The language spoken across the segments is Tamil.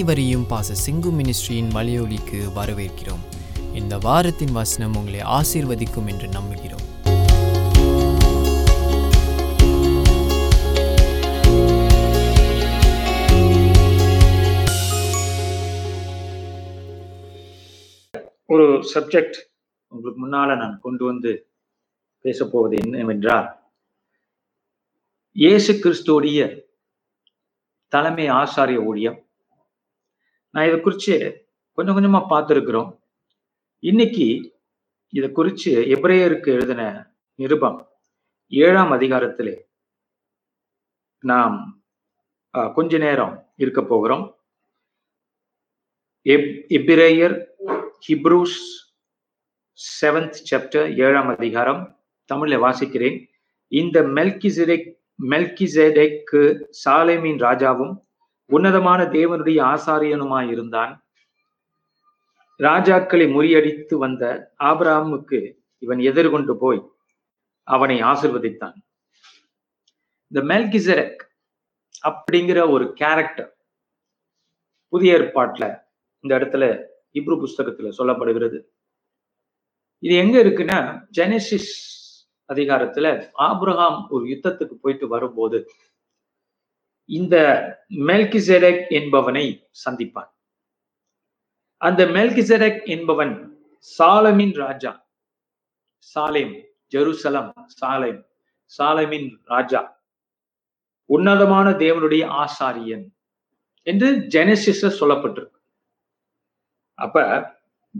அனைவரையும் பாச சிங்கு மினிஸ்ட்ரியின் மலையொலிக்கு வரவேற்கிறோம். இந்த வாரத்தின் வசனம் உங்களை ஆசீர்வதிக்கும் என்று நம்புகிறோம். ஒரு சப்ஜெக்ட் உங்களுக்கு முன்னால நான் கொண்டு வந்து பேசப்போவது என்னவென்றால் இயேசு கிறிஸ்துவோடைய தலைமை ஆசாரிய ஊழியம் நான் இதை குறித்து கொஞ்சம் கொஞ்சமாக பார்த்துருக்குறோம். இன்னைக்கு இதை குறித்து எப்ரேயருக்கு எழுதின நிருபம் ஏழாம் அதிகாரத்திலே நாம் கொஞ்ச நேரம் இருக்க போகிறோம். எப் ஹிப்ரூஸ் செவன்த் சாப்டர் ஏழாம் அதிகாரம் தமிழில் வாசிக்கிறேன். இந்த மெல்கிசெடெக் மெல்கிசெடெக்கு சாலேமின் ராஜாவும் உன்னதமான தேவனுடைய ஆசாரியனுமாய் இருந்தான் ராஜாக்களை முறியடித்து வந்த ஆபிரகாமுக்கு இவன் எதிர்கொண்டு போய் அவனை ஆசிர்வதித்தான். இந்த மெல்கிசரக் அப்படிங்கிற ஒரு கேரக்டர் புதிய ஏற்பாட்டுல இந்த இடத்துல இப்ரு புஸ்தகத்துல சொல்லப்படுகிறது. இது எங்க இருக்குன்னா ஜெனசிஸ் அதிகாரத்துல ஆப்ரஹாம் ஒரு யுத்தத்துக்கு போயிட்டு வரும்போது இந்த மெல்கிசெடெக் என்பவனை சந்திப்பான். அந்த மெல்கிசெடெக் என்பவன் சாலமின் ராஜா. Salem Jerusalem Salem. சாலமின் ராஜா. உன்னதமான தேவனுடைய ஆசாரியன் என்று ஜெனசிஸ் சொல்லப்பட்டிருக்கு. அப்ப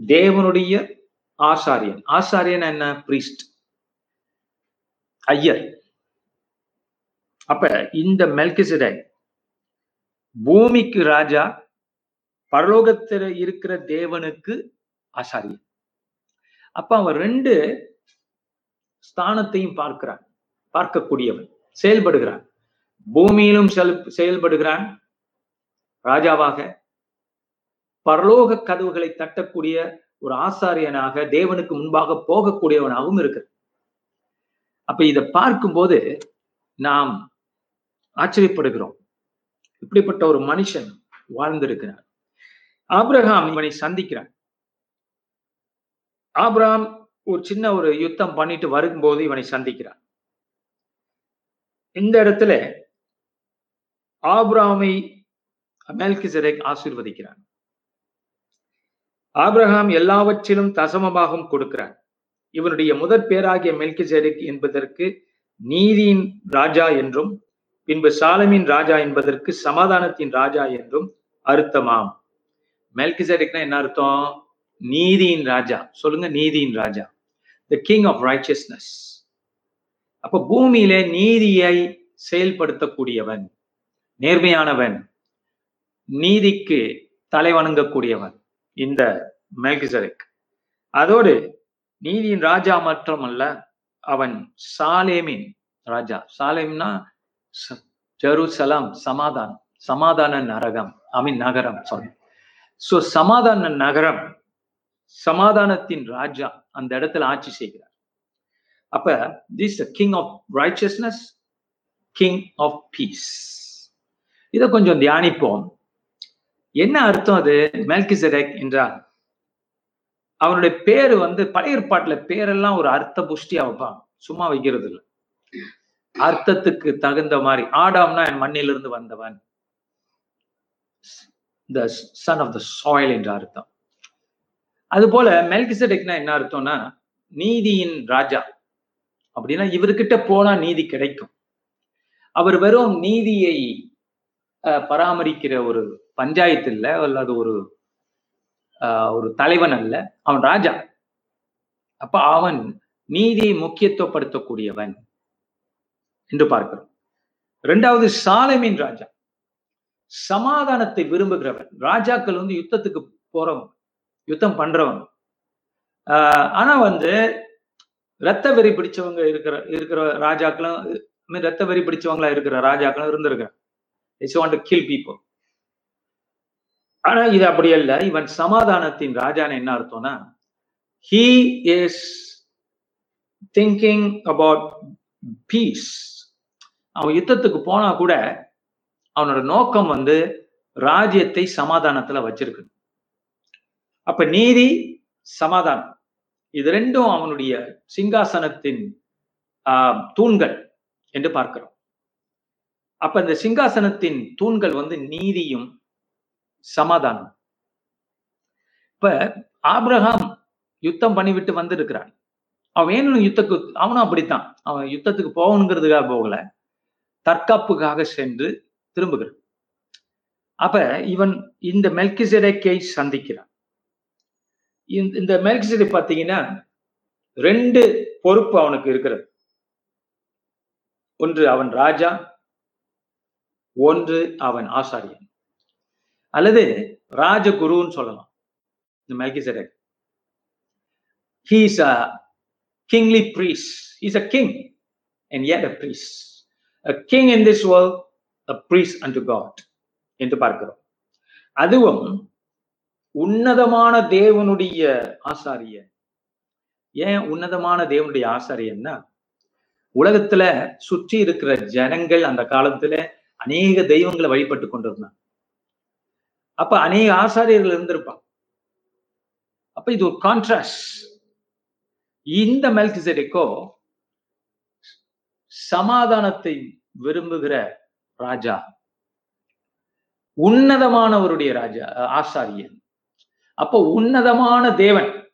தேவனுடைய ஆசாரியன். ஆசாரியன் என்ன? பிரீஸ்ட் ஐயர். அப்ப இந்த மெல்கிசிடை பூமிக்கு ராஜா பரலோகத்துல இருக்கிற தேவனுக்கு ஆசாரியன். அப்ப அவன் ரெண்டு ஸ்தானத்தையும் பார்க்கிறான். பார்க்கக்கூடியவன் செயல்படுகிறான். பூமியிலும் செல்- செயல்படுகிறான். ராஜாவாக பரலோக கதவுகளை தட்டக்கூடிய ஒரு ஆசாரியனாக தேவனுக்கு முன்பாக போகக்கூடியவனாகவும் இருக்கு அப்ப இதை பார்க்கும்போது நாம் ஆச்சரியப்படுகிறோம். இப்படிப்பட்ட ஒரு மனுஷன் வாழ்ந்திருக்கிறார். ஆப்ரஹாம் இவனை சந்திக்கிறான். ஆப்ரஹாம் ஒரு சின்ன ஒரு யுத்தம் பண்ணிட்டு வரும்போது இவனை சந்திக்கிறான். இந்த இடத்துல ஆபிரகாமை மெல்கிசெதேக் ஆசீர்வதிக்கிறான். ஆப்ரஹாம் எல்லாவற்றிலும் தசமபாகம் கொடுக்கிறான். இவனுடைய முதற் பேராகிய மெல்கிசேரிக் என்பதற்கு நீதியின் ராஜா என்றும் பின்பு சாலமின் ராஜா என்பதற்கு சமாதானத்தின் ராஜா என்றும் அர்த்தமாம். மெல்கிசடிக்னா என்ன அர்த்தம்? நீதியின் ராஜா. சொல்லுங்க நீதியின் ராஜா. த கிங் ஆஃப் ரைச்சியஸ்னஸ் அப்ப பூமியிலே நீதியை செயல்படுத்தக்கூடியவன் நேர்மையானவன் நீதிக்கு தலை வணங்கக்கூடியவன் இந்த மெல்கிசெதேக் அதோடு நீதியின் ராஜா மட்டுமல்ல அவன் சாலேமின் ராஜா. சாலேம்னா ஜெருசலம் சமாதானம் சமாதான நரகம் ஐ மீன் நகரம் சாரி சோ சமாதான நகரம் சமாதானத்தின் ராஜா அந்த இடத்துல ஆட்சி செய்கிறார். அப்ப this king of righteousness king of peace இதை கொஞ்சம் தியானிப்போம். என்ன அர்த்தம் அது? மெல்கிசெடெக் என்றால் அவனுடைய பேரு வந்து பழைய ஏற்பாட்டுல பேரெல்லாம் ஒரு அர்த்த புஷ்டியா வைப்பான் சும்மா வைக்கிறது இல்ல அர்த்தத்துக்கு தகுந்த மாதிரி. ஆடாம்னா என் மண்ணிலிருந்து வந்தவன். The son of the soil என்ற அர்த்தம். அது போல மெல்கிசடெக்னா என்ன அர்த்தம்னா நீதியின் ராஜா. அப்படின்னா இவர்கிட்ட போனா நீதி கிடைக்கும். அவர் வெறும் நீதியை அஹ், பராமரிக்கிற ஒரு பஞ்சாயத்து இல்ல அல்லது ஒரு ஒரு தலைவன் அல்ல. அவன் ராஜா. அப்ப அவன் நீதியை முக்கியத்துவப்படுத்தக்கூடியவன். என்று பார்க்கிறோம். இரண்டாவது சாலமின் ராஜா. சமாதானத்தை விரும்புகிறவன் ராஜாக்கள் வந்து யுத்தத்துக்கு போறவன் யுத்தம் பண்றவன் ஆஹ், ஆனா வந்து ரத்த வெறி பிடிச்சவங்க இருக்கிற இருக்கிற ராஜாக்களும் ரத்த வெறி பிடிச்சவங்களா இருக்கிற ராஜாக்களும் இருந்திருக்கிறான் it's want to kill people ஆனா இது அப்படி அல்ல. இவன் சமாதானத்தின் ராஜான்னு என்ன அர்த்தம்னா he is thinking about peace அவன் யுத்தத்துக்கு போனா கூட அவனோட நோக்கம் வந்து ராஜ்யத்தை சமாதானத்துல வச்சிருக்கணும். அப்ப நீதி சமாதானம். இது ரெண்டும் அவனுடைய சிங்காசனத்தின் ஆஹ், தூண்கள் என்று பார்க்கிறோம். அப்ப இந்த சிங்காசனத்தின் தூண்கள் வந்து நீதியும் சமாதானம் இப்ப ஆப்ரஹாம் யுத்தம் பண்ணிவிட்டு வந்திருக்கிறான். அவன் வேணும் யுத்தத்துக்கு அவனும் அப்படித்தான். அவன் யுத்தத்துக்கு போகணுங்கிறதுக்காக போகல. தற்காப்புக்காக சென்று திரும்புகிறான். அப்ப இவன் இந்த மெல்கிசடைக்கை சந்திக்கிறான். இந்த- இந்த பார்த்தீங்கன்னா ரெண்டு பொறுப்பு அவனுக்கு இருக்கிறது. ஒன்று அவன் ராஜா ஒன்று அவன் ஆசாரியன். அல்லது ராஜகுருன்னு சொல்லலாம் இந்த மெல்கிசடை he's a kingly priest is a king and a priest. King in this well a priest and unto என்று பார்க்கிறோம். அதுவும் உன்னதமான தேவனுடைய ஆசாரியன் ஏன் உன்னதமான தேவனுடைய ஆசாரியன்னா உலகத்துல சுற்றி இருக்கிற ஜனங்கள் அந்த காலத்துல அநேக தெய்வங்களை வழிபட்டு கொண்டிருந்தாங்க. அப்ப அநேக ஆசாரியர்கள் இருந்திருப்பான் அப்ப இது ஒரு கான்ட்ராஸ்ட் இந்த மெல்கிசெடிக்கோ சமாதானத்தை விரும்புகிற ராஜா. உன்னதமானவருடைய ராஜா ஆசாரியன். அப்போ உன்னதமான தேவன்.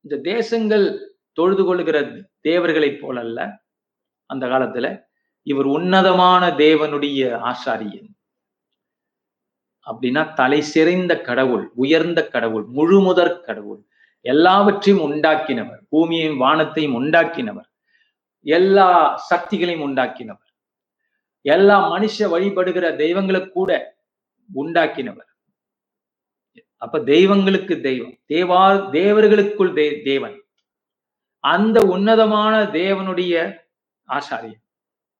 இந்த தேசங்கள் தொழுது கொள்கிற தேவர்களைப் போலல்ல. அந்த காலத்துல இவர் உன்னதமான தேவனுடைய ஆசாரியன். அப்படின்னா தலை சிறைந்த கடவுள் உயர்ந்த கடவுள் முழுமுதற் கடவுள். எல்லாவற்றையும் உண்டாக்கினவர். பூமியையும் வானத்தையும் உண்டாக்கினவர். எல்லா சக்திகளையும் உண்டாக்கினவர். எல்லா மனுஷ வழிபடுகிற தெய்வங்களை கூட உண்டாக்கினவர். அப்ப தெய்வங்களுக்கு தெய்வம். தேவா தேவர்களுக்குள் தே தேவன். அந்த உன்னதமான தேவனுடைய ஆசாரியன்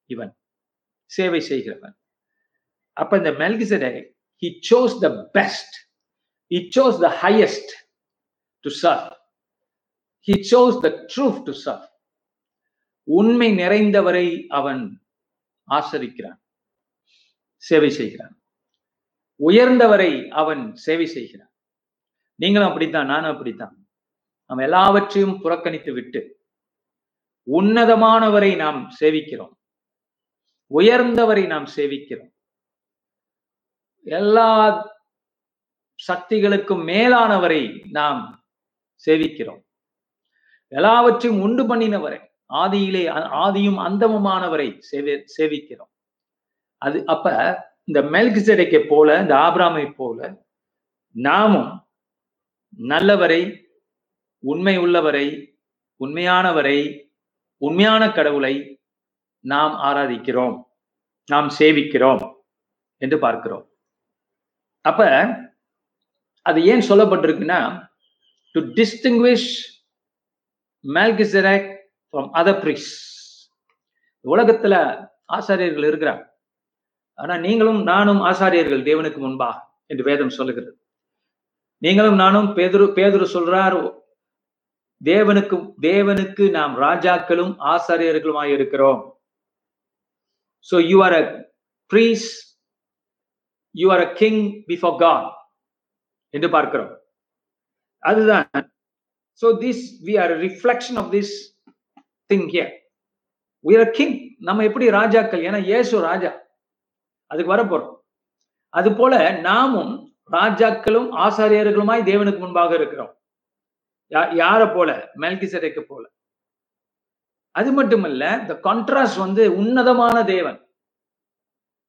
இவன். சேவை செய்கிறவன். அப்ப இந்த Melchizedek he chose the best. He chose the highest to serve. He chose the truth to serve. உண்மை நிறைந்தவரை அவன் ஆசரிக்கிறான் சேவை செய்கிறான். உயர்ந்தவரை அவன் சேவை செய்கிறான். நீங்களும் அப்படித்தான் நானும் அப்படித்தான். நாம் எல்லாவற்றையும் புறக்கணித்து விட்டு உன்னதமானவரை நாம் சேவிக்கிறோம். உயர்ந்தவரை நாம் சேவிக்கிறோம். எல்லா சக்திகளுக்கும் மேலானவரை நாம் சேவிக்கிறோம். எல்லாவற்றையும் உண்டு பண்ணினவரை ஆதியிலே ஆதியும் அந்தமுமானவரை சேவி சேவிக்கிறோம். அது அப்ப இந்த மெல்கிசடைக்கை போல இந்த ஆபிராமை போல நாமும் நல்லவரை உண்மை உள்ளவரை உண்மையானவரை உண்மையான கடவுளை நாம் ஆராதிக்கிறோம். நாம் சேவிக்கிறோம் என்று பார்க்கிறோம். அப்ப அது ஏன் சொல்லப்பட்டிருக்குன்னா to distinguish Melchizedek from other priests உலகத்துல ஆசாரியர்கள் இருக்கிறார் ஆனா நீங்களும் நானும் ஆசாரியர்கள் தேவனுக்கு முன்பா என்று வேதம் சொல்லுகிறது. நீங்களும் நானும் பேதுரு பேதுரு சொல்றார் தேவனுக்கு தேவனுக்கு நாம் ராஜாக்களும் ஆசாரியர்களுமாய் இருக்கிறோம். So you are a priest you are a king before God என்று பார்க்கிறோம். அதுதான். So this we are reflection of this thing here here. We நம்ம எப்படி ராஜாக்கள்? ஏன்னா இயேசு ராஜா. அதுக்கு வரப்போறோம் அது போல நாமும் ராஜாக்களும் ஆசாரியர்களுமாய் தேவனுக்கு முன்பாக இருக்கிறோம். யாரை போல? மெல்கிசெடேக்கு போல. அது மட்டுமல்ல இந்த கான்ட்ராஸ்ட் வந்து உன்னதமான தேவன்.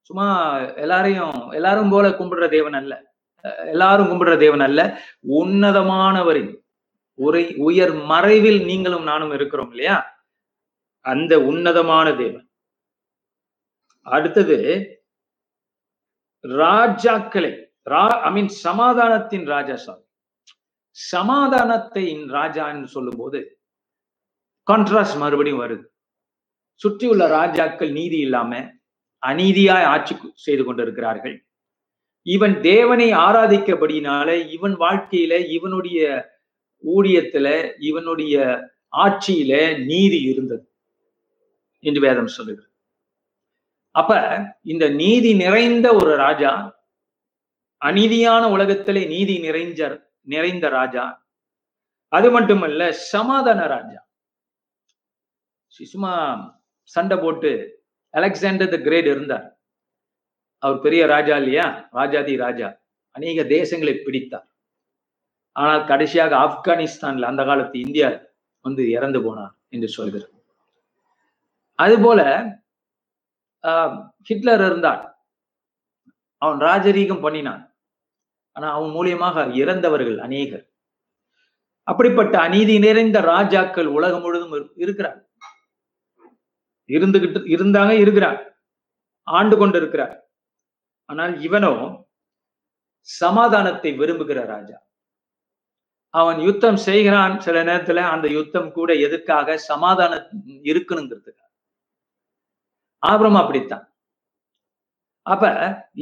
சும்மா எல்லாரையும் எல்லாரும் போல கும்பிடுற தேவன் அல்ல. எல்லாரும் கும்பிடுற தேவன் அல்ல. உன்னதமானவரின் உரை உயர் மறைவில் நீங்களும் நானும் இருக்கிறோம் இல்லையா? அந்த உன்னதமான தேவன். அடுத்தது ராஜாக்களை ரா ஐ மீன் சமாதானத்தின் ராஜா சாமி சமாதானத்தின் ராஜான்னு சொல்லும்போது கான்ட்ராஸ்ட் மறுபடியும் வருது. சுற்றியுள்ள ராஜாக்கள் நீதி இல்லாம அநீதியாய் ஆட்சி செய்து கொண்டிருக்கிறார்கள். இவன் தேவனை ஆராதிக்கபடினால இவன் வாழ்க்கையில இவனுடைய ஊழியத்துல இவனுடைய ஆட்சியில நீதி இருந்தது. என்று வேதம் சொல்லுகிறது அப்ப இந்த நீதி நிறைந்த ஒரு ராஜா அநீதியான உலகத்திலே நீதி நிறைஞ்ச நிறைந்த ராஜா அது மட்டுமல்ல சமாதான ராஜா. சும்மா சண்டை போட்டு அலெக்சாண்டர் த கிரேட் இருந்தார். அவர் பெரிய ராஜா இல்லையா? ராஜாதி ராஜா. அநேக தேசங்களை பிடித்தார். ஆனால் கடைசியாக ஆப்கானிஸ்தான்ல அந்த காலத்து இந்தியா வந்து இறந்து போனார் என்று சொல்கிறார். அதுபோல ஹிட்லர் இருந்தார். அவன் ராஜரீகம் பண்ணினான். ஆனா அவன் மூலியமாக இறந்தவர்கள் அநேகர். அப்படிப்பட்ட அநீதி நிறைந்த ராஜாக்கள் உலகம் முழுவதும் இருக்கிறார். இருந்துகிட்டு இருந்தாங்க இருக்கிறார். ஆண்டு கொண்டு இருக்கிறார் ஆனால் இவனோ சமாதானத்தை விரும்புகிற ராஜா. அவன் யுத்தம் செய்கிறான் சில நேரத்துல அந்த யுத்தம் கூட எதற்காக சமாதானம் இருக்கணுங்கிறதுக்கு ஆபரம் அப்படித்தான். அப்ப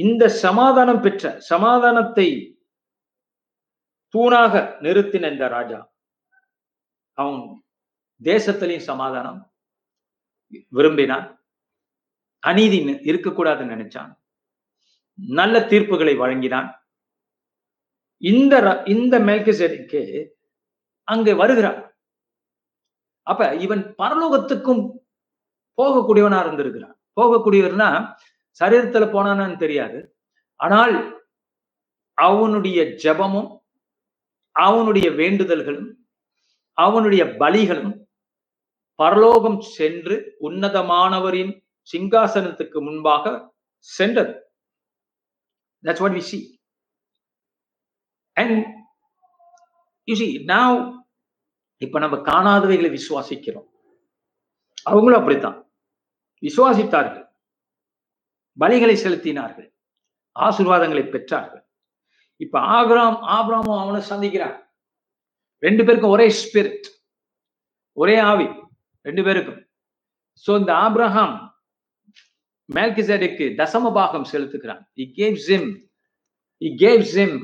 இந்த சமாதானம் பெற்ற சமாதானத்தை தூணாக நிறுத்தின இந்த ராஜா அவன் தேசத்திலையும் சமாதானம் விரும்பினான். அநீதி இருக்கக்கூடாதுன்னு நினைச்சான். நல்ல தீர்ப்புகளை வழங்கினான். இந்த இந்த மேல்கிசேடிக்கு அங்கே வருகிறான். அப்ப இவன் பரலோகத்துக்கும் போகக்கூடியவனா இருந்திருக்கிறான். போகக்கூடியவர்னா சரீரத்துல போனான்னு தெரியாது. ஆனால் அவனுடைய ஜபமும் அவனுடைய வேண்டுதல்களும் அவனுடைய பலிகளும் பரலோகம் சென்று உன்னதமானவரின் சிங்காசனத்துக்கு முன்பாக சென்றது. That's what we see. And you see, now இப்ப நம்ம காணாதவைகளை விசுவாசிக்கிறோம். அவங்களும் அப்படித்தான். விசுவாசித்தார்கள். பலிகளை செலுத்தினார்கள். ஆசிர்வாதங்களை பெற்றார்கள். இப்ப ஆபிராம் ஆபிராமும் அவனை சந்திக்கிறான் ரெண்டு பேருக்கும் ஒரே ஸ்பிரிட் ஒரே ஆவி ரெண்டு பேருக்கும். சோ இந்த ஆப்ரஹாம் மேல்கிசேடுக்கு தசம பாகம் செலுத்துக்கிறான் he gave him he gave him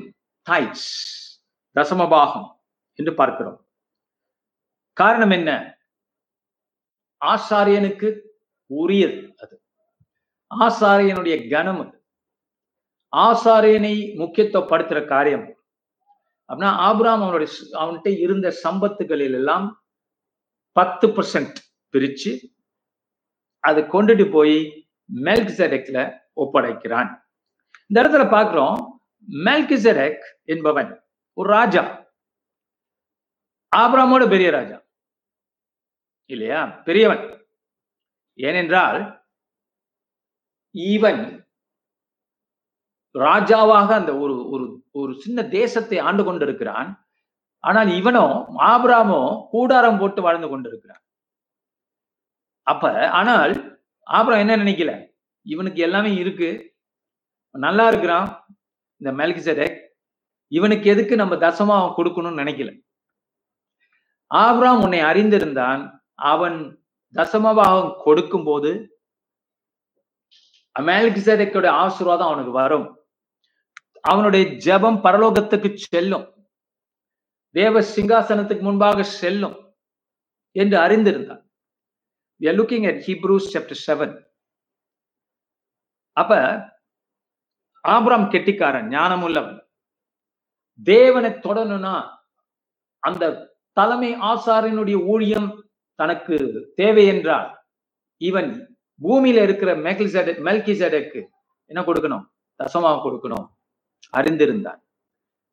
tithes தசம பாகம் என்று பார்க்கிறோம். காரணம் என்ன? ஆசாரியனுக்கு உரியது அது. ஆசாரியனுடைய கனம் அது. ஆசாரியனை முக்கியத்துவப்படுத்துற காரியம். அப்படின்னா ஆப்ராம் அவனுடைய அவன்கிட்ட இருந்த சம்பத்துகளில் எல்லாம் பத்து பர்சன்ட் பிரிச்சு அதை கொண்டுட்டு போய் மெல்கிசெடெக்ல ஒப்படைக்கிறான். இந்த இடத்துல பார்க்கிறோம் மெல்கிசெடெக் என்பவன் ஒரு ராஜா. ஆபிராமோட பெரிய ராஜா. இல்லையா? பெரியவன். ஏனென்றால் இவன் ராஜாவாக அந்த ஒரு ஒரு ஒரு சின்ன தேசத்தை ஆண்டு கொண்டிருக்கிறான். ஆனால் இவனோ ஆபிராமோ கூடாரம் போட்டு வாழ்ந்து கொண்டிருக்கிறான். அப்ப ஆனால் ஆபிரம் என்ன நினைக்கல? இவனுக்கு எல்லாமே இருக்கு. நல்லா இருக்கிறான் இந்த மெல்கிசடெக் இவனுக்கு எதுக்கு நம்ம தசமா கொடுக்கணும்னு நினைக்கல? ஆபிராம் உன்னை அறிந்திருந்தான். அவன் தசமபாகம் கொடுக்கும் போது அமெல்கிசேடக்கோட ஆசீர்வாதம் அவனுக்கு வரும். அவனுடைய ஜெபம் பரலோகத்துக்கு செல்லும். தேவ சிங்காசனத்துக்கு முன்பாக செல்லும் என்று அறிந்திருந்தான். We are looking at Hebrews chapter 7 அப்ப ஆபராம் கெட்டிக்காரன் ஞானம் உள்ளவன் தேவனை தொடணும்னா அந்த தலைமை ஆசாரியனுடைய ஊழியம் தனக்கு தேவை என்றால் இவன் பூமியில இருக்கிற மெல்கிசெட மெல்கிசெடக்கு என்ன கொடுக்கணும்? தசமாக கொடுக்கணும். அறிந்திருந்தான்.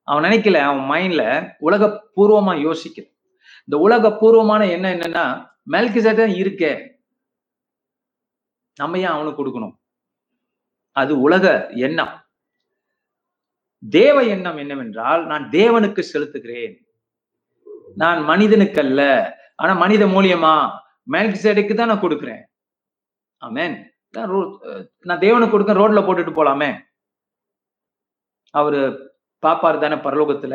அவன் நினைக்கல அவன் மைண்ட்ல உலக பூர்வமா யோசிக்கல இந்த உலக பூர்வமான என்ன என்னன்னா மெல்கிசெட இருக்கே. நம்ம ஏன் அவனுக்கு கொடுக்கணும்? அது உலக எண்ணம். தேவ எண்ணம் என்னவென்றால் நான் தேவனுக்கு செலுத்துகிறேன். நான் மனிதனுக்கு அல்ல ஆனா மனித மூலியமா மெல்கிசெடுக்கு தான் நான் கொடுக்குறேன். ஆமேன் நான் தேவனுக்கு கொடுக்க ரோட்ல போட்டுட்டு போலாமே. அவரு பாப்பாரு தானே பரலோகத்துல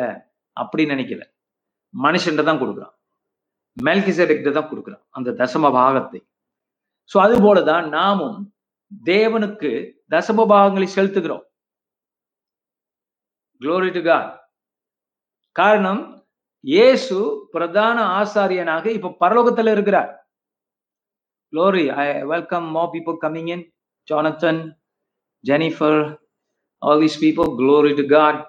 அப்படின்னு நினைக்கல. மனுஷன் தான் கொடுக்குறான். மெல்கிசெடுக்கிட்ட தான் கொடுக்குறான் அந்த தசம பாகத்தை. சோ அது போலதான் நாமும் தேவனுக்கு தசம பாகங்களை செலுத்துகிறோம். குளோரி டு காட் காரணம் இயேசு பிரதான ஆசாரியனாக இப்ப பரலோகத்துல இருக்கிறார். Glory. I welcome more people coming in Jonathan Jennifer all these people glory to God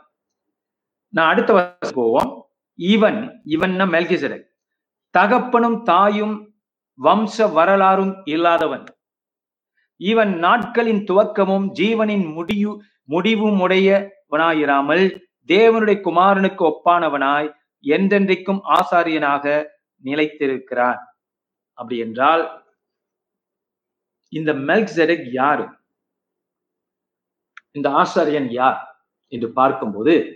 நான் அடுத்த வருஷம் போவோம். இவன் இவன்னா மெல்கிசடக் தகப்பனும் தாயும் வம்ச வரலாறும் இல்லாதவன். இவன் நாட்களின் துவக்கமும் ஜீவனின் முடிவு முடிவும் உடையவனாயிராமல் தேவனுடைய குமாரனுக்கு ஒப்பானவனாய் என்றென்றைக்கும் ஆசாரியனாக நிலைத்திருக்கிறார். அப்படி என்றால் இந்த மெல்க்செடக் யாரு? இந்த ஆசாரியன் யார் என்று பார்க்கும்போது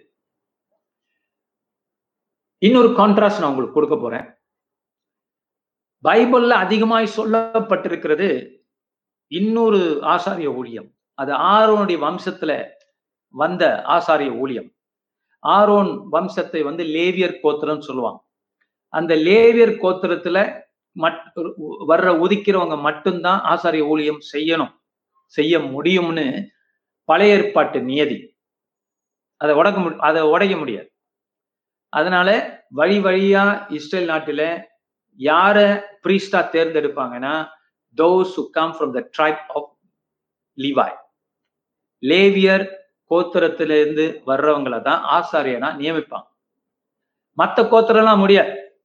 இன்னொரு கான்ட்ராஸ்ட் நான் உங்களுக்கு கொடுக்க போறேன். பைபிள்ல அதிகமாய் சொல்லப்பட்டிருக்கிறது இன்னொரு ஆசாரிய ஊழியம். அது ஆரோனுடைய வம்சத்துல வந்த ஆசாரிய ஊழியம். ஆரோன் வம்சத்தை வந்து லேவியர் கோத்திரம் சொல்லுவாங்க. அந்த லேவியர் கோத்திரத்துல மட் வர்ற உதிக்கிறவங்க மட்டும்தான் ஆசாரிய ஊழியம் செய்யணும். செய்ய முடியும்னு பழைய ஏற்பாட்டு நியதி. அதை உடக்க மு அதை உடைக்க முடியாது. அதனால வழி வழியா இஸ்ரேல் நாட்டுல யார பிரீஸ்டா தேர்ந்தெடுப்பாங்கன்னா those who come from the tribe of Levi லேவியர் கோத்திரத்தில இருந்து வர்றவங்கள தான் ஆசாரியனா நியமிப்பான் மற்ற கோத்திரம்லாம் முடியாது.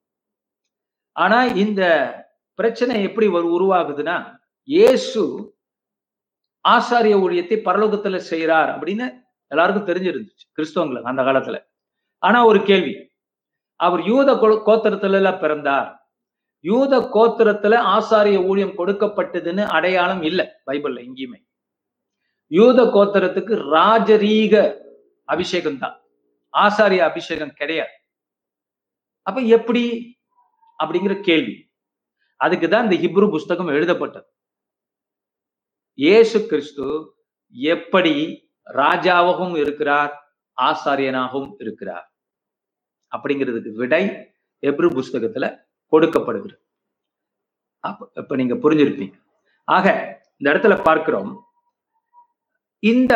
ஆனா இந்த பிரச்சனை எப்படி ஒரு- உருவாகுதுன்னா இயேசு ஆசாரிய ஊழியத்தை பரலோகத்துல செய்யறார் அப்படின்னு எல்லாருக்கும் தெரிஞ்சிருந்துச்சு கிறிஸ்தவங்களுக்கு அந்த காலத்துல. ஆனா ஒரு கேள்வி. அவர் யூத கோ- கோத்திரத்துல எல்லாம் பிறந்தார். யூத கோத்திரத்துல ஆசாரிய ஊழியம் கொடுக்கப்பட்டதுன்னு அடையாளம் இல்லை பைபிள்ல எங்கேயுமே. யூத கோத்தரத்துக்கு ராஜரீக அபிஷேகம் தான் ஆசாரிய அபிஷேகம் கிடையாது. அப்ப எப்படி? அப்படிங்கிற கேள்வி. அதுக்கு தான் இந்த ஹிப்ரு புஸ்தகம் எழுதப்பட்டது. இயேசு கிறிஸ்து எப்படி ராஜாவாகவும் இருக்கிறார் ஆசாரியனாகவும் இருக்கிறார்? அப்படிங்கிறதுக்கு விடை எப்ரு புஸ்தகத்துல கொடுக்கப்படுகிறது. அப்ப இப்ப நீங்க புரிஞ்சிருப்பீங்க. ஆக இந்த இடத்துல பார்க்கிறோம். இந்த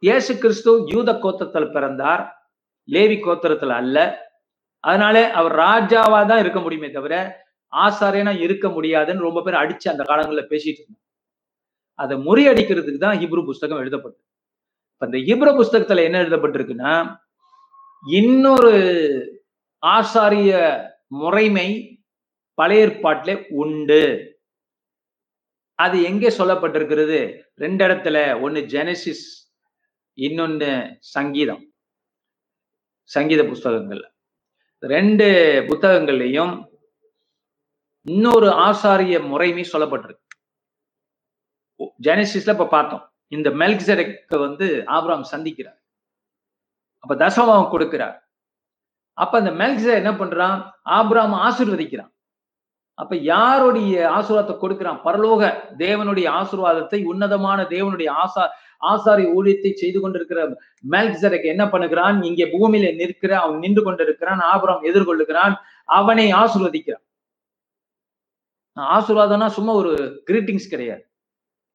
இயேசு கிறிஸ்து யூத கோத்திரத்தில் பிறந்தார். லேவி கோத்திரத்துல அல்ல. அதனாலே அவர் ராஜாவா தான் இருக்க முடியுமே தவிர ஆசாரியனா இருக்க முடியாதுன்னு ரொம்ப பேர் அடிச்சு அந்த காலங்களில் பேசிட்டு இருந்தாங்க. அதை முறியடிக்கிறதுக்கு தான் ஹிப்ரு புஸ்தகம் எழுதப்பட்டது. இப்ப இந்த ஹிப்ரு புஸ்தகத்துல என்ன எழுதப்பட்டிருக்குன்னா இன்னொரு ஆசாரிய முறைமை பழைய ஏற்பாட்டிலே உண்டு. அது எங்கே சொல்லப்பட்டிருக்கிறது? ரெண்டு இடத்துல ஒன்னு ஜெனசிஸ் இன்னொன்னு சங்கீதம். சங்கீத புஸ்தகங்கள் ரெண்டு புத்தகங்கள்லையும் இன்னொரு ஆசாரிய முறைமை சொல்லப்பட்டிருக்கு. ஜெனசிஸ்ல இப்ப பார்த்தோம். இந்த மெல்கிசெடெக்க வந்து ஆபிரகாம் சந்திக்கிறார். அப்ப தசமம் கொடுக்கிறார். அப்ப அந்த மெல்கிசே என்ன பண்றான்? ஆபிரகாம் ஆசிர்வதிக்கிறான். அப்ப யாருடைய ஆசீர்வாதத்தை கொடுக்கிறான்? பரலோக தேவனுடைய ஆசீர்வாதத்தை உன்னதமான தேவனுடைய ஆசா ஆசாரி ஊழியத்தை செய்து கொண்டிருக்கிற மெல்கிசெடெக் என்ன பண்ணுகிறான்? இங்கே பூமியில நிற்கிற அவன் நின்று கொண்டிருக்கிறான் ஆபரம் எதிர்கொள்ளுகிறான் அவனை ஆசீர்வதிக்கிறான். ஆசீர்வாதம்னா சும்மா ஒரு கிரீட்டிங்ஸ் கிடையாது.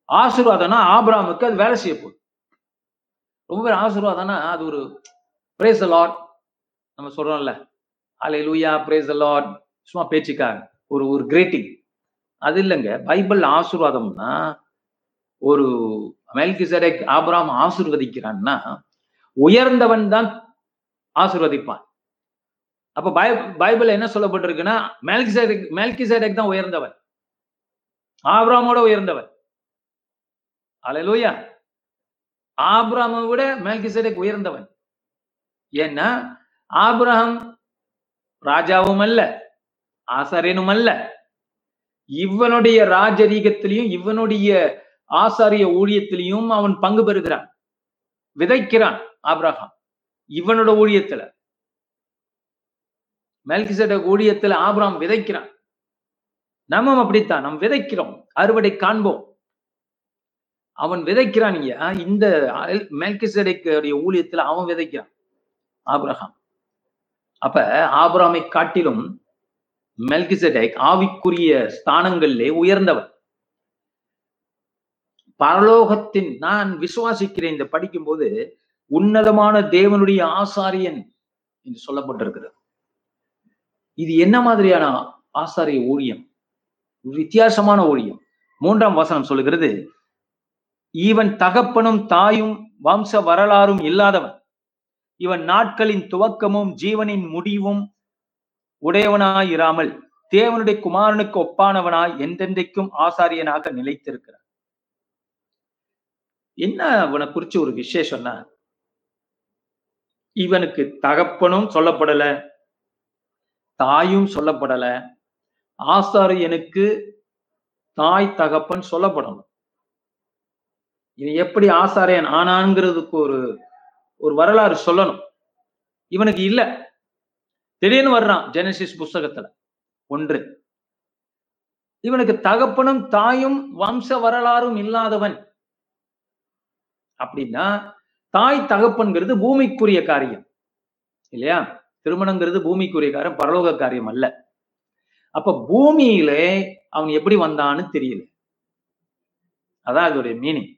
ஆசீர்வாதம்னா ஆபிரகாமுக்கு அது வேலை செய்ய போகுது. ரொம்ப பேர் ஆசீர்வாதம்னா அது ஒரு பிரேஸ் லார்ட் நம்ம சொல்றோம்ல. அலை லூயா பிரேஸ் லார்ட் சும்மா பேச்சுக்காக. ஒரு ஒரு கிரேட்டிங் அது இல்லைங்க. பைபிள் ஆசீர்வாதம்னா ஒரு மெல்கிசரேக் ஆபராம் ஆசிர்வதிக்கிறான்னா உயர்ந்தவன் தான் ஆசிர்வதிப்பான். அப்ப பை பைபிள் என்ன சொல்லப்பட்டிருக்குன்னா மெல்கிசடெக் மெல்கிசடெக் தான் உயர்ந்தவன். ஆபிரகாமோட உயர்ந்தவன். அலலூயா ஆபிரகாமை விட மெல்கிசடெக் உயர்ந்தவன். ஏன்னா ஆபிரகாம் ராஜாவும் அல்ல. ஆசாரியனும் அல்ல இவனுடைய ராஜரீகத்திலையும் இவனுடைய ஆசாரிய ஊழியத்திலையும் அவன் பங்கு பெறுகிறான். விதைக்கிறான் ஆப்ரஹாம் இவனோட ஊழியத்துல. மெல்கிசட ஊழியத்துல ஆப்ராம் விதைக்கிறான். நம்ம அப்படித்தான் நாம் விதைக்கிறோம் அறுவடை காண்போம். அவன் விதைக்கிறான் இங்க. இந்த மெல்கிசடைக்குடைய ஊழியத்துல அவன் விதைக்கிறான் ஆப்ரஹாம் அப்ப ஆபிரகாமை காட்டிலும் மெல்கிசடேக் ஆவிக்குரிய ஸ்தானங்களிலே உயர்ந்தவன் பரலோகத்தின் நான் விசுவாசிக்கிறேன் இந்த படிக்கும்போது உன்னதமான தேவனுடைய ஆசாரியன் என்று சொல்லப்பட்டிருக்கிறது. இது என்ன மாதிரியான ஆசாரிய ஊழியம்? வித்தியாசமான ஊழியம். மூன்றாம் வசனம் சொல்லுகிறது இவன் தகப்பனும் தாயும் வம்ச வரலாறும் இல்லாதவன். இவன் நாட்களின் துவக்கமும் ஜீவனின் முடிவும் உடையவனாயிராமல் தேவனுடைய குமாரனுக்கு ஒப்பானவனாய் என்றென்றைக்கும் ஆசாரியனாக நிலைத்திருக்கிறார். என்ன அவனை குறிச்சு ஒரு விசேஷம்னா? இவனுக்கு தகப்பனும் சொல்லப்படல தாயும் சொல்லப்படல ஆசாரியனுக்கு தாய் தகப்பன் சொல்லப்படணும். இவன் எப்படி ஆசாரியன் ஆனான்ங்கிறதுக்கு ஒரு ஒரு வரலாறு சொல்லணும். இவனுக்கு இல்ல. திடீர்னு வர்றான் ஜெனசிஸ் புஸ்தகத்துல. ஒன்று. இவனுக்கு தகப்பனும் தாயும் வம்ச வரலாறும் இல்லாதவன். அப்படின்னா தாய் தகப்பன்கிறது பூமிக்குரிய காரியம். இல்லையா? திருமணங்கிறது பூமிக்குரிய காரியம் பரலோக காரியம் அல்ல. அப்ப பூமியிலே அவன் எப்படி வந்தான்னு தெரியல. அதான் அதோடைய மீனிங்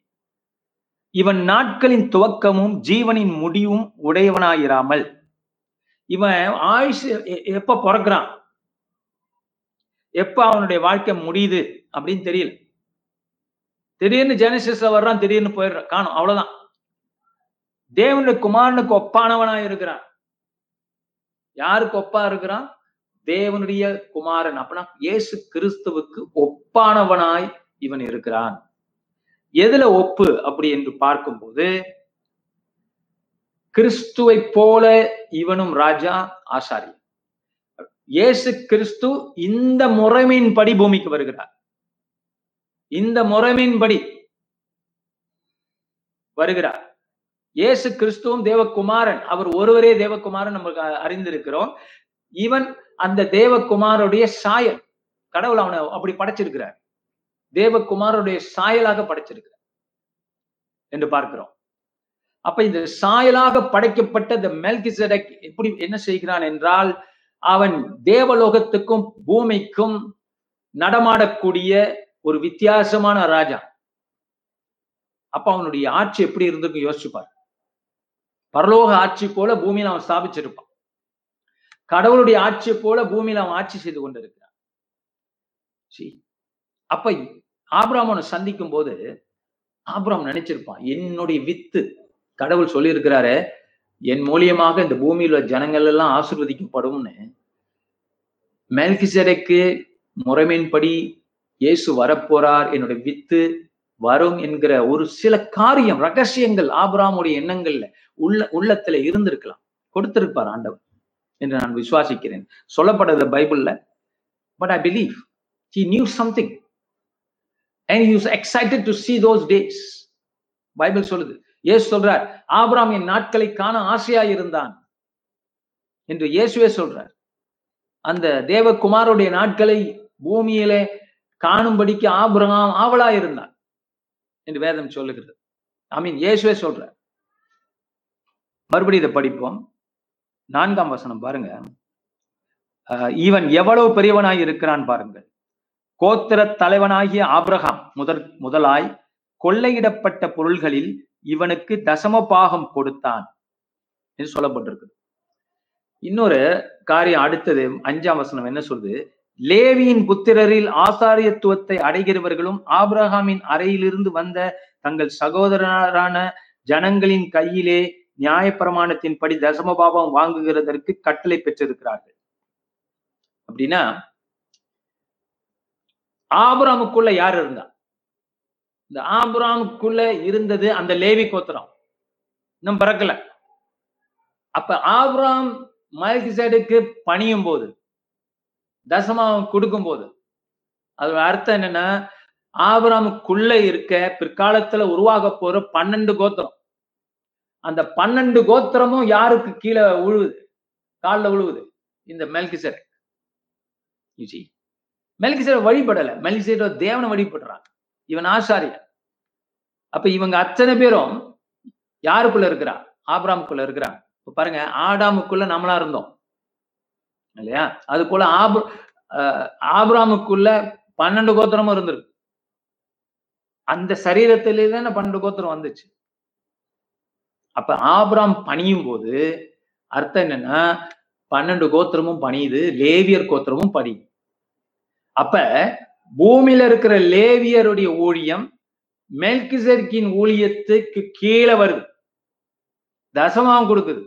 இவன் நாட்களின் துவக்கமும் ஜீவனின் முடிவும் உடையவனாயிராமல் இவன் ஆயுஷ் எப்ப பிறக்கிறான்? எப்ப அவனுடைய வாழ்க்கை முடியுது அப்படின்னு தெரியல. திடீர்னு ஜெனசிஸ்ல வர்றான் திடீர்னு போயிடுறான் காணும் அவ்வளவுதான். தேவனுடைய குமாரனுக்கு ஒப்பானவனா இருக்கிறான். யாருக்கு ஒப்பா இருக்கிறான்? தேவனுடைய குமாரன். அப்படின்னா இயேசு கிறிஸ்துவுக்கு ஒப்பானவனாய் இவன் இருக்கிறான். எதுல ஒப்பு அப்படி என்று பார்க்கும்போது கிறிஸ்துவை போல இவனும் ராஜா ஆசாரி. இயேசு கிறிஸ்து இந்த முறைமையின்படி பூமிக்கு வருகிறார். இந்த முறைமையின்படி வருகிறார். இயேசு கிறிஸ்துவும் தேவகுமாரன் அவர் ஒருவரே தேவகுமாரன் நமக்கு அறிந்திருக்கிறோம். இவன் அந்த தேவகுமாருடைய சாயல். கடவுள் அவனை அப்படி படைச்சிருக்கிறார். தேவகுமாருடைய சாயலாக படைச்சிருக்கிறார். என்று பார்க்கிறோம். அப்ப இந்த சாயலாக படைக்கப்பட்ட இந்த மெல்கிசடக் எப்படி என்ன செய்கிறான் என்றால் அவன் தேவலோகத்துக்கும் பூமிக்கும் நடமாடக்கூடிய ஒரு வித்தியாசமான ராஜா. அப்ப அவனுடைய ஆட்சி எப்படி இருந்திருக்கு யோசிச்சு பாரு. பரலோக ஆட்சி போல பூமியில அவன் ஸ்தாபிச்சிருப்பான். கடவுளுடைய ஆட்சி போல பூமியில அவன் ஆட்சி செய்து கொண்டிருக்கிறான். See, அப்ப ஆபிராமனை சந்திக்கும் போது ஆபிராம் நினைச்சிருப்பான் என்னுடைய வித்து கடவுள் சொல்லியிருக்கிறாரு என் மூலியமாக இந்த பூமியில உள்ள ஜனங்கள் எல்லாம் ஆசிர்வதிக்கப்படும்னு. மெல்கிசெடெக்கு முறைமையின்படி இயேசு வரப்போறார் என்னுடைய வித்து வரும் என்கிற ஒரு சில காரியம் ரகசியங்கள் ஆபராமுடைய எண்ணங்கள்ல உள்ள உள்ளத்துல இருந்திருக்கலாம். கொடுத்திருப்பார் ஆண்டவர் என்று நான் விசுவாசிக்கிறேன். சொல்லப்படுறது பைபிள்ல but I believe he knew something and he excited to to those days Bible சொல்லுது இயேசு சொல்றார் ஆபிராம் என் நாட்களை காண ஆசையா இருந்தான் என்று இயேசுவே சொல்றார். அந்த தேவகுமாருடைய நாட்களை பூமியிலே காணும்படிக்கு ஆபிரகாம் ஆவலா இருந்தான் என்று வேதம் சொல்லுகிறது. ஐ மீன் இயேசுவே சொல்றார். மறுபடியும் இதை படிப்போம். நான்காம் வசனம் பாருங்க. இவன் எவ்வளவு பெரியவனாய் இருக்கிறான் பாருங்கள். கோத்திர தலைவனாகிய ஆபிரகாம் முதற் முதலாய் கொள்ளையிடப்பட்ட பொருள்களில் இவனுக்கு தசம பாகம் கொடுத்தான் என்று சொல்லப்பட்டிருக்கு இன்னொரு காரியம் அடுத்தது அஞ்சாம் வசனம் என்ன சொல்லுது? லேவியின் புத்திரரில் ஆசாரியத்துவத்தை அடைகிறவர்களும் ஆப்ரஹாமின் அறையிலிருந்து வந்த தங்கள் சகோதரரான ஜனங்களின் கையிலே நியாயப்பிரமாணத்தின்படி தசமபாபம் வாங்குகிறதற்கு கட்டளை பெற்றிருக்கிறார்கள். அப்படின்னா ஆபிராமுக்குள்ள யார் இருந்தா? இந்த ஆபுராமுக்குள்ள இருந்தது அந்த லேவி கோத்திரம். இன்னும் பிறக்கல. அப்ப ஆபுராம் மல்கிசேடுக்கு பணியும் போது தசமாவும் கொடுக்கும் போது அதோட அர்த்தம் என்னன்னா ஆபிராமுக்குள்ள இருக்க பிற்காலத்துல உருவாக போற பன்னெண்டு கோத்திரம். அந்த பன்னெண்டு கோத்திரமும் யாருக்கு கீழே உழுவுது? காலில் உழுவுது. இந்த மெல்கிசேட் மெல்கிசரை வழிபடலை வழிபடல. மெல்கிசேட தேவனை வழிபடுறான் இவன் ஆசாரியன். அப்ப இவங்க அத்தனை பேரும் யாருக்குள்ள இருக்கிறா? ஆப்ராமுக்குள்ள இருக்கிறா. இப்ப பாருங்க ஆடாமுக்குள்ள நம்மளா இருந்தோம். இல்லையா? அது போல ஆப் ஆப்ராமுக்குள்ள பன்னெண்டு கோத்திரமும் இருந்திருக்கு. அந்த சரீரத்திலே தானே பன்னெண்டு கோத்திரம் வந்துச்சு. அப்ப ஆப்ராம் பணியும் போது அர்த்தம் என்னன்னா பன்னெண்டு கோத்திரமும் பணியுது லேவியர் கோத்திரமும் பணியுது. அப்ப பூமியில இருக்கிற லேவியருடைய ஊழியம் மெல்கிசர்கின் ஊழியத்துக்கு கீழே வருது. தசமாவும் கொடுக்குது.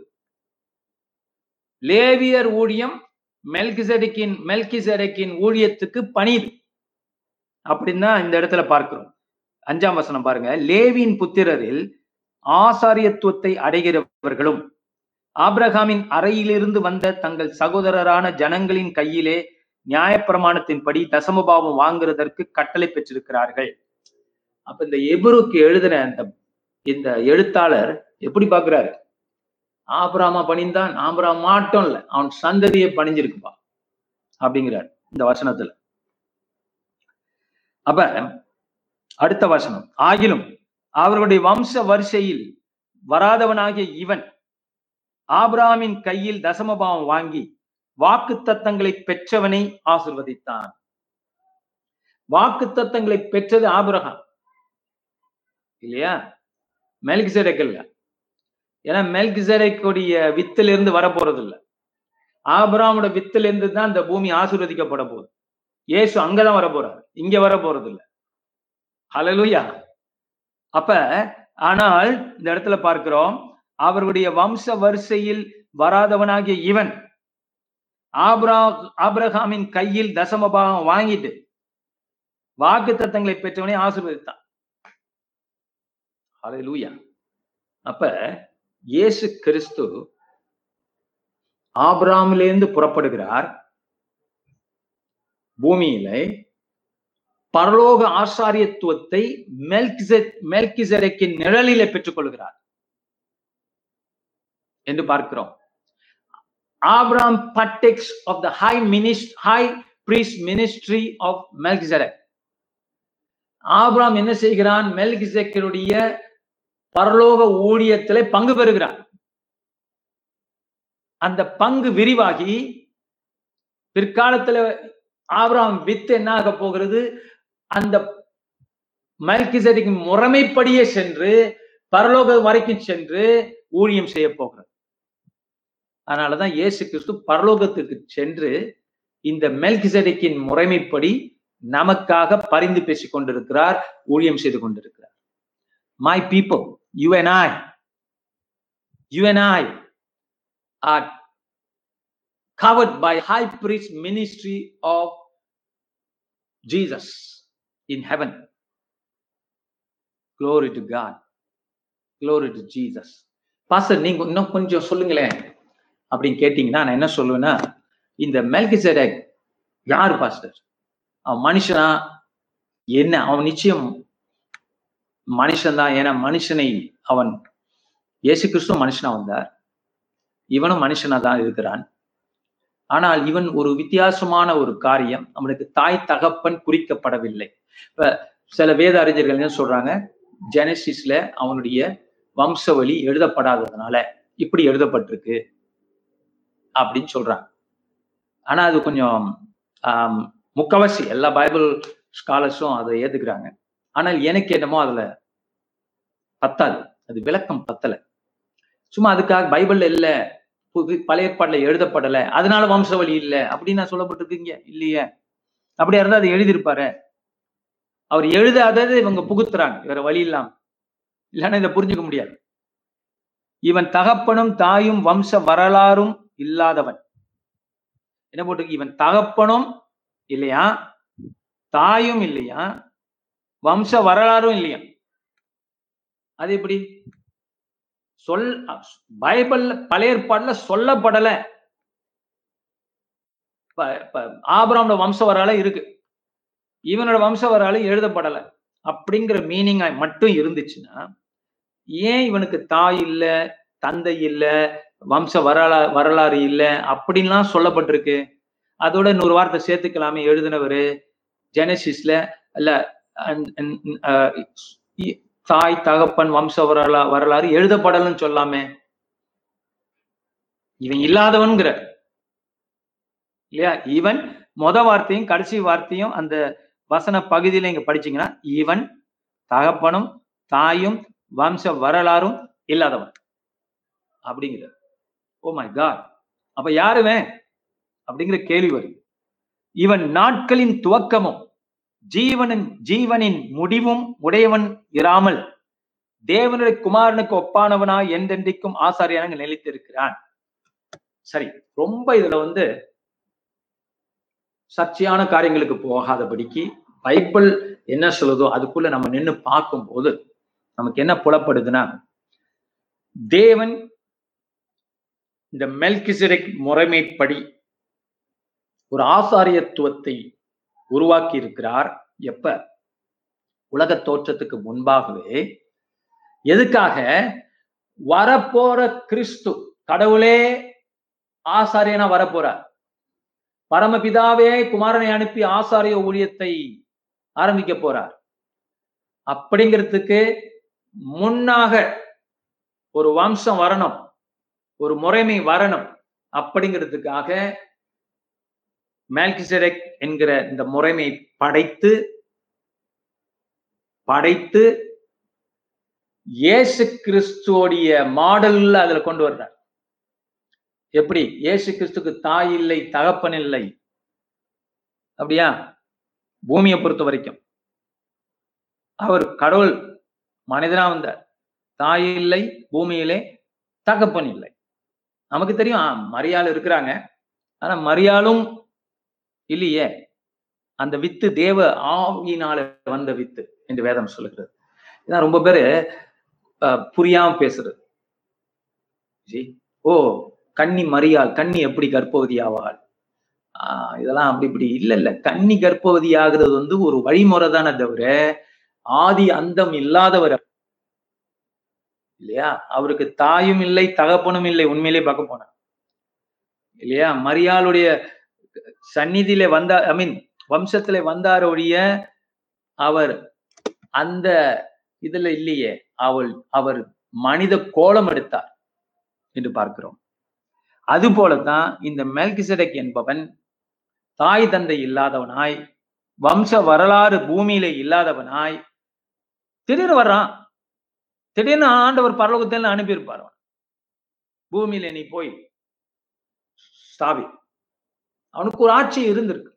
லேவியர் ஊழியம் மெல்கிசடிக்கின் மெல்கிசெடக்கின் ஊழியத்துக்கு பணிது அப்படின்னு தான் இந்த இடத்துல பார்க்கிறோம். அஞ்சாம் வசனம் பாருங்க. லேவியின் புத்திரரில் ஆசாரியத்துவத்தை அடைகிறவர்களும் ஆப்ரஹாமின் அறையிலிருந்து வந்த தங்கள் சகோதரரான ஜனங்களின் கையிலே நியாயப்பிரமாணத்தின்படி தசமபாவம் வாங்குறதற்கு கட்டளை பெற்றிருக்கிறார்கள். அப்ப இந்த எபுருக்கு எழுதின அந்த இந்த எழுத்தாளர் எப்படி பாக்குறாரு ஆபராமா பணிந்தான் ஆபராம் மாட்டம் இல்ல அவன் சந்ததியை பணிஞ்சிருக்குப்பா அப்படிங்கிறார் இந்த வசனத்துல. அப்ப அடுத்த வசனம் ஆகிலும் அவர்களுடைய வம்ச வரிசையில் வராதவனாகிய இவன் ஆபிராமின் கையில் தசமபாவம் வாங்கி வாக்கு தத்தங்களை பெற்றவனை ஆசிர்வதித்தான். வாக்கு தத்தங்களை பெற்றது ஆபுரகம். இல்லையா? மெல்கிசேடக் இல்ல ஏன்னா மெல்கிசேடக்குடைய வித்துல இருந்து வர போறது இல்ல வித்துல இருந்து தான் இந்த பூமி ஆசிர்வதிக்கப்பட போகுது. இயேசு அங்கதான் வர போறாரு இங்க வர போறது இல்ல ஹalleluya. அப்ப ஆனால் இந்த இடத்துல பார்க்கிறோம் அவருடைய வம்ச வரிசையில் வராதவனாகிய இவன் ஆப்ரா ஆபிரகாமின் கையில் தசமபாகம் வாங்கிட்டு வாக்கு தத்தங்களை பெற்றவனே ஆசீர்வதித்தான். அப்ப இயேசு கிறிஸ்து ஆபிராமிலிருந்து புறப்படுகிறார். பூமியிலே பரலோக ஆசாரியத்துவத்தை மெல்கிசெரக்கின் நிழலிலே பெற்றுக் கொள்கிறார் என்று பார்க்கிறோம். Abram partakes of the high மினிஸ்ட் high priest ministry of Melchizedek Abram என்ன செய்கிறான்? மெல்கிசெக்கருடைய பரலோக ஊழியத்திலே பங்கு பெறுகிறான். அந்த பங்கு விரிவாகி பிற்காலத்துல ஆபிரகாம் வித்து என்ன ஆக போகிறது? அந்த மல்கிசடிக்கு முறைமைப்படியே சென்று பரலோக வரைக்கும் சென்று ஊழியம் செய்ய போகிறது அதனாலதான் இயேசு கிறிஸ்து பரலோகத்துக்கு சென்று இந்த மெல்கிசடிக்கின் முறைமைப்படி நமக்காக பரிந்து பேசிக் கொண்டிருக்கிறார் ஊழியம் செய்து கொண்டிருக்கிறார் my people you and I you and I are covered by high priest ministry of Jesus in heaven. Glory to God. Glory to Jesus. Pastor நீங்க இன்னும் கொஞ்சம் சொல்லுங்களேன் அப்படின்னு கேட்டீங்கன்னா நான் என்ன சொல்லுவேன்னா இந்த மெல்கிசெடக் யார் பாஸ்டர் அவன் மனுஷனா? என்ன? அவன் நிச்சயம் மனுஷன்தான் ஏன்னா மனுஷனை அவன் இயேசு கிறிஸ்துவ மனுஷனா வந்தார். இவனும் மனுஷனா தான் இருக்கிறான். ஆனால் இவன் ஒரு வித்தியாசமான ஒரு காரியம். அவனுக்கு தாய் தகப்பன் குறிக்கப்படவில்லை. இப்ப சில வேத அறிஞர்கள் என்ன சொல்றாங்க? ஜெனசிஸ்ல அவனுடைய வம்சவழி எழுதப்படாததுனால இப்படி எழுதப்பட்டிருக்கு. அப்படின்னு சொல்றாங்க. ஆனா அது கொஞ்சம் ஆஹ் எல்லா பைபிள் ஸ்காலர்ஸும் அதை ஏத்துக்கிறாங்க. ஆனால் எனக்கு என்னமோ அதுல பத்தாது. அது விளக்கம் பத்தல. சும்மா அதுக்காக பைபிள்ல இல்ல புது பழைய ஏற்பாடுல எழுதப்படல அதனால வம்சவழி இல்லை அப்படின்னு நான் சொல்லப்பட்டிருக்கீங்க இல்லையே? அப்படியா இருந்தா அது எழுதியிருப்பாரு? அவர் எழுதாதது இவங்க புகுத்துறாங்க வேற வழி இல்லாம. இல்லைன்னா இதை புரிஞ்சுக்க முடியாது. இவன் தகப்பனும் தாயும் வம்ச வரலாறும் இல்லாதவன். என்ன போட்டு இவன் தகப்பனும் இல்லையா? தாயும் இல்லையா? வம்ச வரலாறும் இல்லையா? அது எப்படி? சொல் பைபிள்ல பழைய ஏற்பாடுல சொல்லப்படல. ஆபராமோட வம்ச வரலாறு இருக்கு. இவனோட வம்ச வரலாறு எழுதப்படல. அப்படிங்கிற மீனிங் மட்டும் இருந்துச்சுன்னா ஏன் இவனுக்கு தாய் இல்ல தந்தை இல்ல வம்ச வரலா வரலாறு இல்ல அப்படின்லாம் சொல்லப்பட்டிருக்கு. அதோட இன்னொரு வார்த்தை சேர்த்துக்கலாமே எழுதினவர் ஜெனசிஸ்ல இல்ல தாய் தகப்பன் வம்ச வரலா வரலாறு எழுதப்படலன்னு சொல்லாமே. இவன் இல்லாதவன்கிற இல்லையா? இவன் மொத வார்த்தையும் கடைசி வார்த்தையும் அந்த வசன பகுதியில இங்க படிச்சீங்கன்னா இவன் தகப்பனும் தாயும் வம்ச வரலாறும் இல்லாதவன். அப்படிங்கிறார். ஓ மை காட் அப்ப யாருவன் அப்படிங்கிற கேள்வி வருது. இவன் நாட்களின் துவக்கமும் ஜீவனின் ஜீவனின் முடிவும் உடையவன் இராமல் தேவனுடைய குமாரனுக்கு ஒப்பானவனாய் என்றென்றைக்கும் ஆசாரியனாக நிலைத்திருக்கிறான். சரி ரொம்ப இதுல வந்து சர்ச்சையான காரியங்களுக்கு போகாதபடிக்கு பைபிள் என்ன சொல்லுதோ அதுக்குள்ள நம்ம நின்று பார்க்கும்போது நமக்கு என்ன புலப்படுதுன்னா தேவன் இந்த மெல்கிசிரிக் முறைமைப்படி ஒரு ஆசாரியத்துவத்தை உருவாக்கி இருக்கிறார் எப்ப? உலக தோற்றத்துக்கு முன்பாகவே. எதுக்காக? வரப்போற கிறிஸ்து கடவுளே ஆசாரியனா வரப்போறார். பரமபிதாவே குமாரனை அனுப்பி ஆசாரிய ஊழியத்தை ஆரம்பிக்க போறார். அப்படிங்கிறதுக்கு முன்னாக ஒரு வம்சம் வரணும். ஒரு முறைமை வரணும் அப்படிங்கிறதுக்காக மேல்கிசெடெக் என்கிற இந்த முறைமை படைத்து படைத்து இயேசு கிறிஸ்துவோடைய மாடல்ல அதுல கொண்டு வர்றார். எப்படி? இயேசு கிறிஸ்துக்கு தாய் இல்லை தகப்பன் இல்லை. அப்படியா? பூமியை பொறுத்த வரைக்கும். அவர் கடவுள் மனிதனா வந்தார். தாய் இல்லை பூமியிலே தகப்பன் இல்லை. நமக்கு தெரியும் மரியாள் இருக்கிறாங்க. ஆனா மரியாளும் இல்லையே. அந்த வித்து தேவ ஆவியினால வந்த வித்து என்று வேதம் சொல்லுகிறது. இதான் ரொம்ப பேரு அஹ், புரியாம பேசுறது. ஜி, ஓ கண்ணி மரியாள் கண்ணி எப்படி கர்ப்பவதி ஆவாள்? ஆஹ் இதெல்லாம் அப்படி இப்படி இல்ல இல்ல. கண்ணி கர்ப்பவதி ஆகுறது வந்து ஒரு வழிமுறை தானே தவிர ஆதி அந்தம் இல்லாதவர் இல்லையா? அவருக்கு தாயும் இல்லை தகப்பனும் இல்லை உண்மையிலே பார்க்க போன இல்லையா? மரியாளுடைய சந்நிதியில வந்தா ஐ மீன் வம்சத்துல வந்தார் ஒழிய அவர் அந்த இதுல இல்லையே அவள் அவர் மனித கோலம் எடுத்தார் என்று பார்க்கிறோம். அது போலதான் இந்த மெல்கிசடக் என்பவன் தாய் தந்தை இல்லாதவனாய் வம்ச வரலாறு பூமியில இல்லாதவனாய் திடீர் வர்றான் திடீர்னு ஆண்டவர் பரலோகத்தில் அனுப்பியிருப்பார். அவன். பூமியில நீ போய் ஸ்தாபி அவனுக்கு ஒரு ஆட்சி இருந்திருக்கு.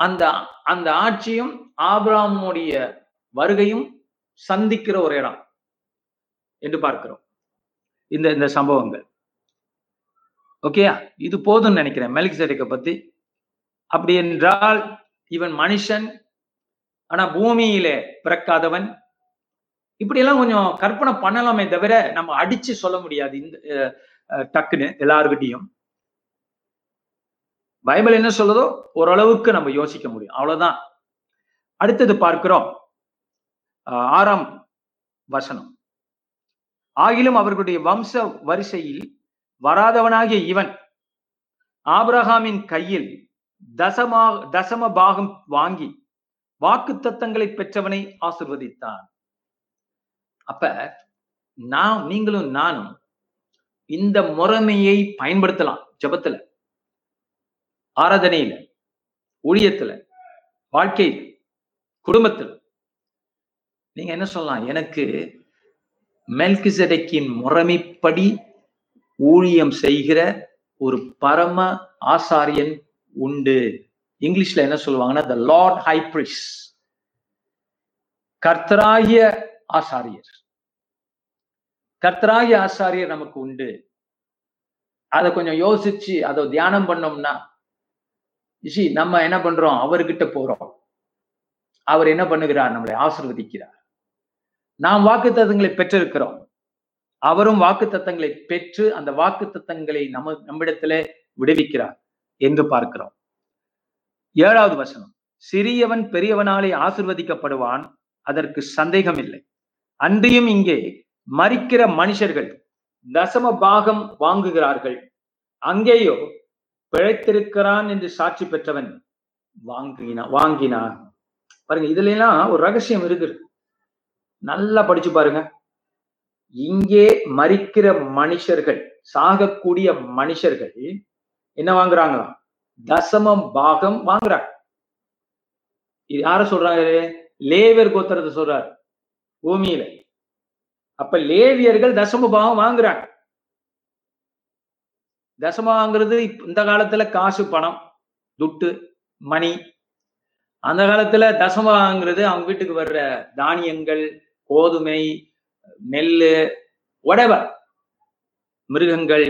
அந்த அந்த ஆட்சியும் ஆபிராமுடைய வருகையும் சந்திக்கிற ஒரு இடம் என்று பார்க்கிறோம். இந்த இந்த சம்பவங்கள். ஓகேயா இது போதும்னு நினைக்கிறேன். மெலிக்செடெக்கை பத்தி. அப்படி என்றால் இவன் மனுஷன் ஆனா பூமியிலே பிறக்காதவன் இப்படி எல்லாம் கொஞ்சம் கற்பனை பண்ணலாமே தவிர நம்ம அடிச்சு சொல்ல முடியாது. இந்த டக்குன்னு எல்லாருக்கிட்டையும் பைபிள் என்ன சொல்லுதோ ஓரளவுக்கு நம்ம யோசிக்க முடியும். அவ்வளவுதான். அடுத்தது பார்க்கிறோம். ஆறாம் வசனம். ஆகிலும் அவர்களுடைய வம்ச வரிசையில் வராதவனாகிய இவன் ஆபிரகாமின் கையில் தசமா தசம பாகம் வாங்கி வாக்கு தத்தங்களை பெற்றவனை ஆசிர்வதித்தான். அப்ப நான் நீங்களும் நானும் இந்த முறைமையை பயன்படுத்தலாம் ஜெபத்துல. ஆராதனையில ஊழியத்துல வாழ்க்கையில் குடும்பத்துல. நீங்க என்ன சொல்லலாம்? எனக்கு மெல்கிசடைக்கின் முறைமைப்படி ஊழியம் செய்கிற ஒரு பரம ஆசாரியன் உண்டு. இங்கிலீஷ்ல என்ன சொல்லுவாங்கன்னா த லார்ட் ஹைப்ரிஸ் கர்த்தராகிய ஆசாரியர். கர்த்தராகி ஆசாரியர் நமக்கு உண்டு. அதை கொஞ்சம் யோசிச்சு அதை தியானம் பண்ணோம்னா இசி நம்ம என்ன பண்றோம்? அவர்கிட்ட போறோம். அவர் என்ன பண்ணுகிறார்? நம்மளை ஆசிர்வதிக்கிறார். நாம் வாக்கு தத்தங்களை பெற்றிருக்கிறோம். அவரும் வாக்கு தத்தங்களை பெற்று அந்த வாக்கு தத்தங்களை நம்ம நம்மிடத்திலே விடுவிக்கிறார் என்று பார்க்கிறோம். ஏழாவது வசனம். சிறியவன் பெரியவனாலே ஆசிர்வதிக்கப்படுவான் அதற்கு சந்தேகம் இல்லை அன்றியும் இங்கே மறிக்கிற மனுஷர்கள் தசம பாகம் வாங்குகிறார்கள். அங்கேயோ பிழைத்திருக்கிறான் என்று சாட்சி பெற்றவன் வாங்கினா வாங்கினான். பாருங்க இதுல எல்லாம் ஒரு ரகசியம் இருக்குது. நல்லா படிச்சு பாருங்க. இங்கே மறிக்கிற மனுஷர்கள் சாகக்கூடிய மனுஷர்கள் என்ன வாங்குறாங்களாம் தசமம் பாகம் வாங்குறாங்க. இது யார சொல்றாங்க? லேவர் கோத்திரத்தை சொல்றாரு. பூமியில. அப்ப லேவியர்கள் தசம பாவம் வாங்குறாங்க. தசமம் வாங்குறது இந்த காலத்துல காசு பணம் துட்டு மணி. அந்த காலத்துல தசமங்கிறது அவங்க வீட்டுக்கு வர்ற தானியங்கள் கோதுமை நெல்லு ஒடவர் மிருகங்கள்.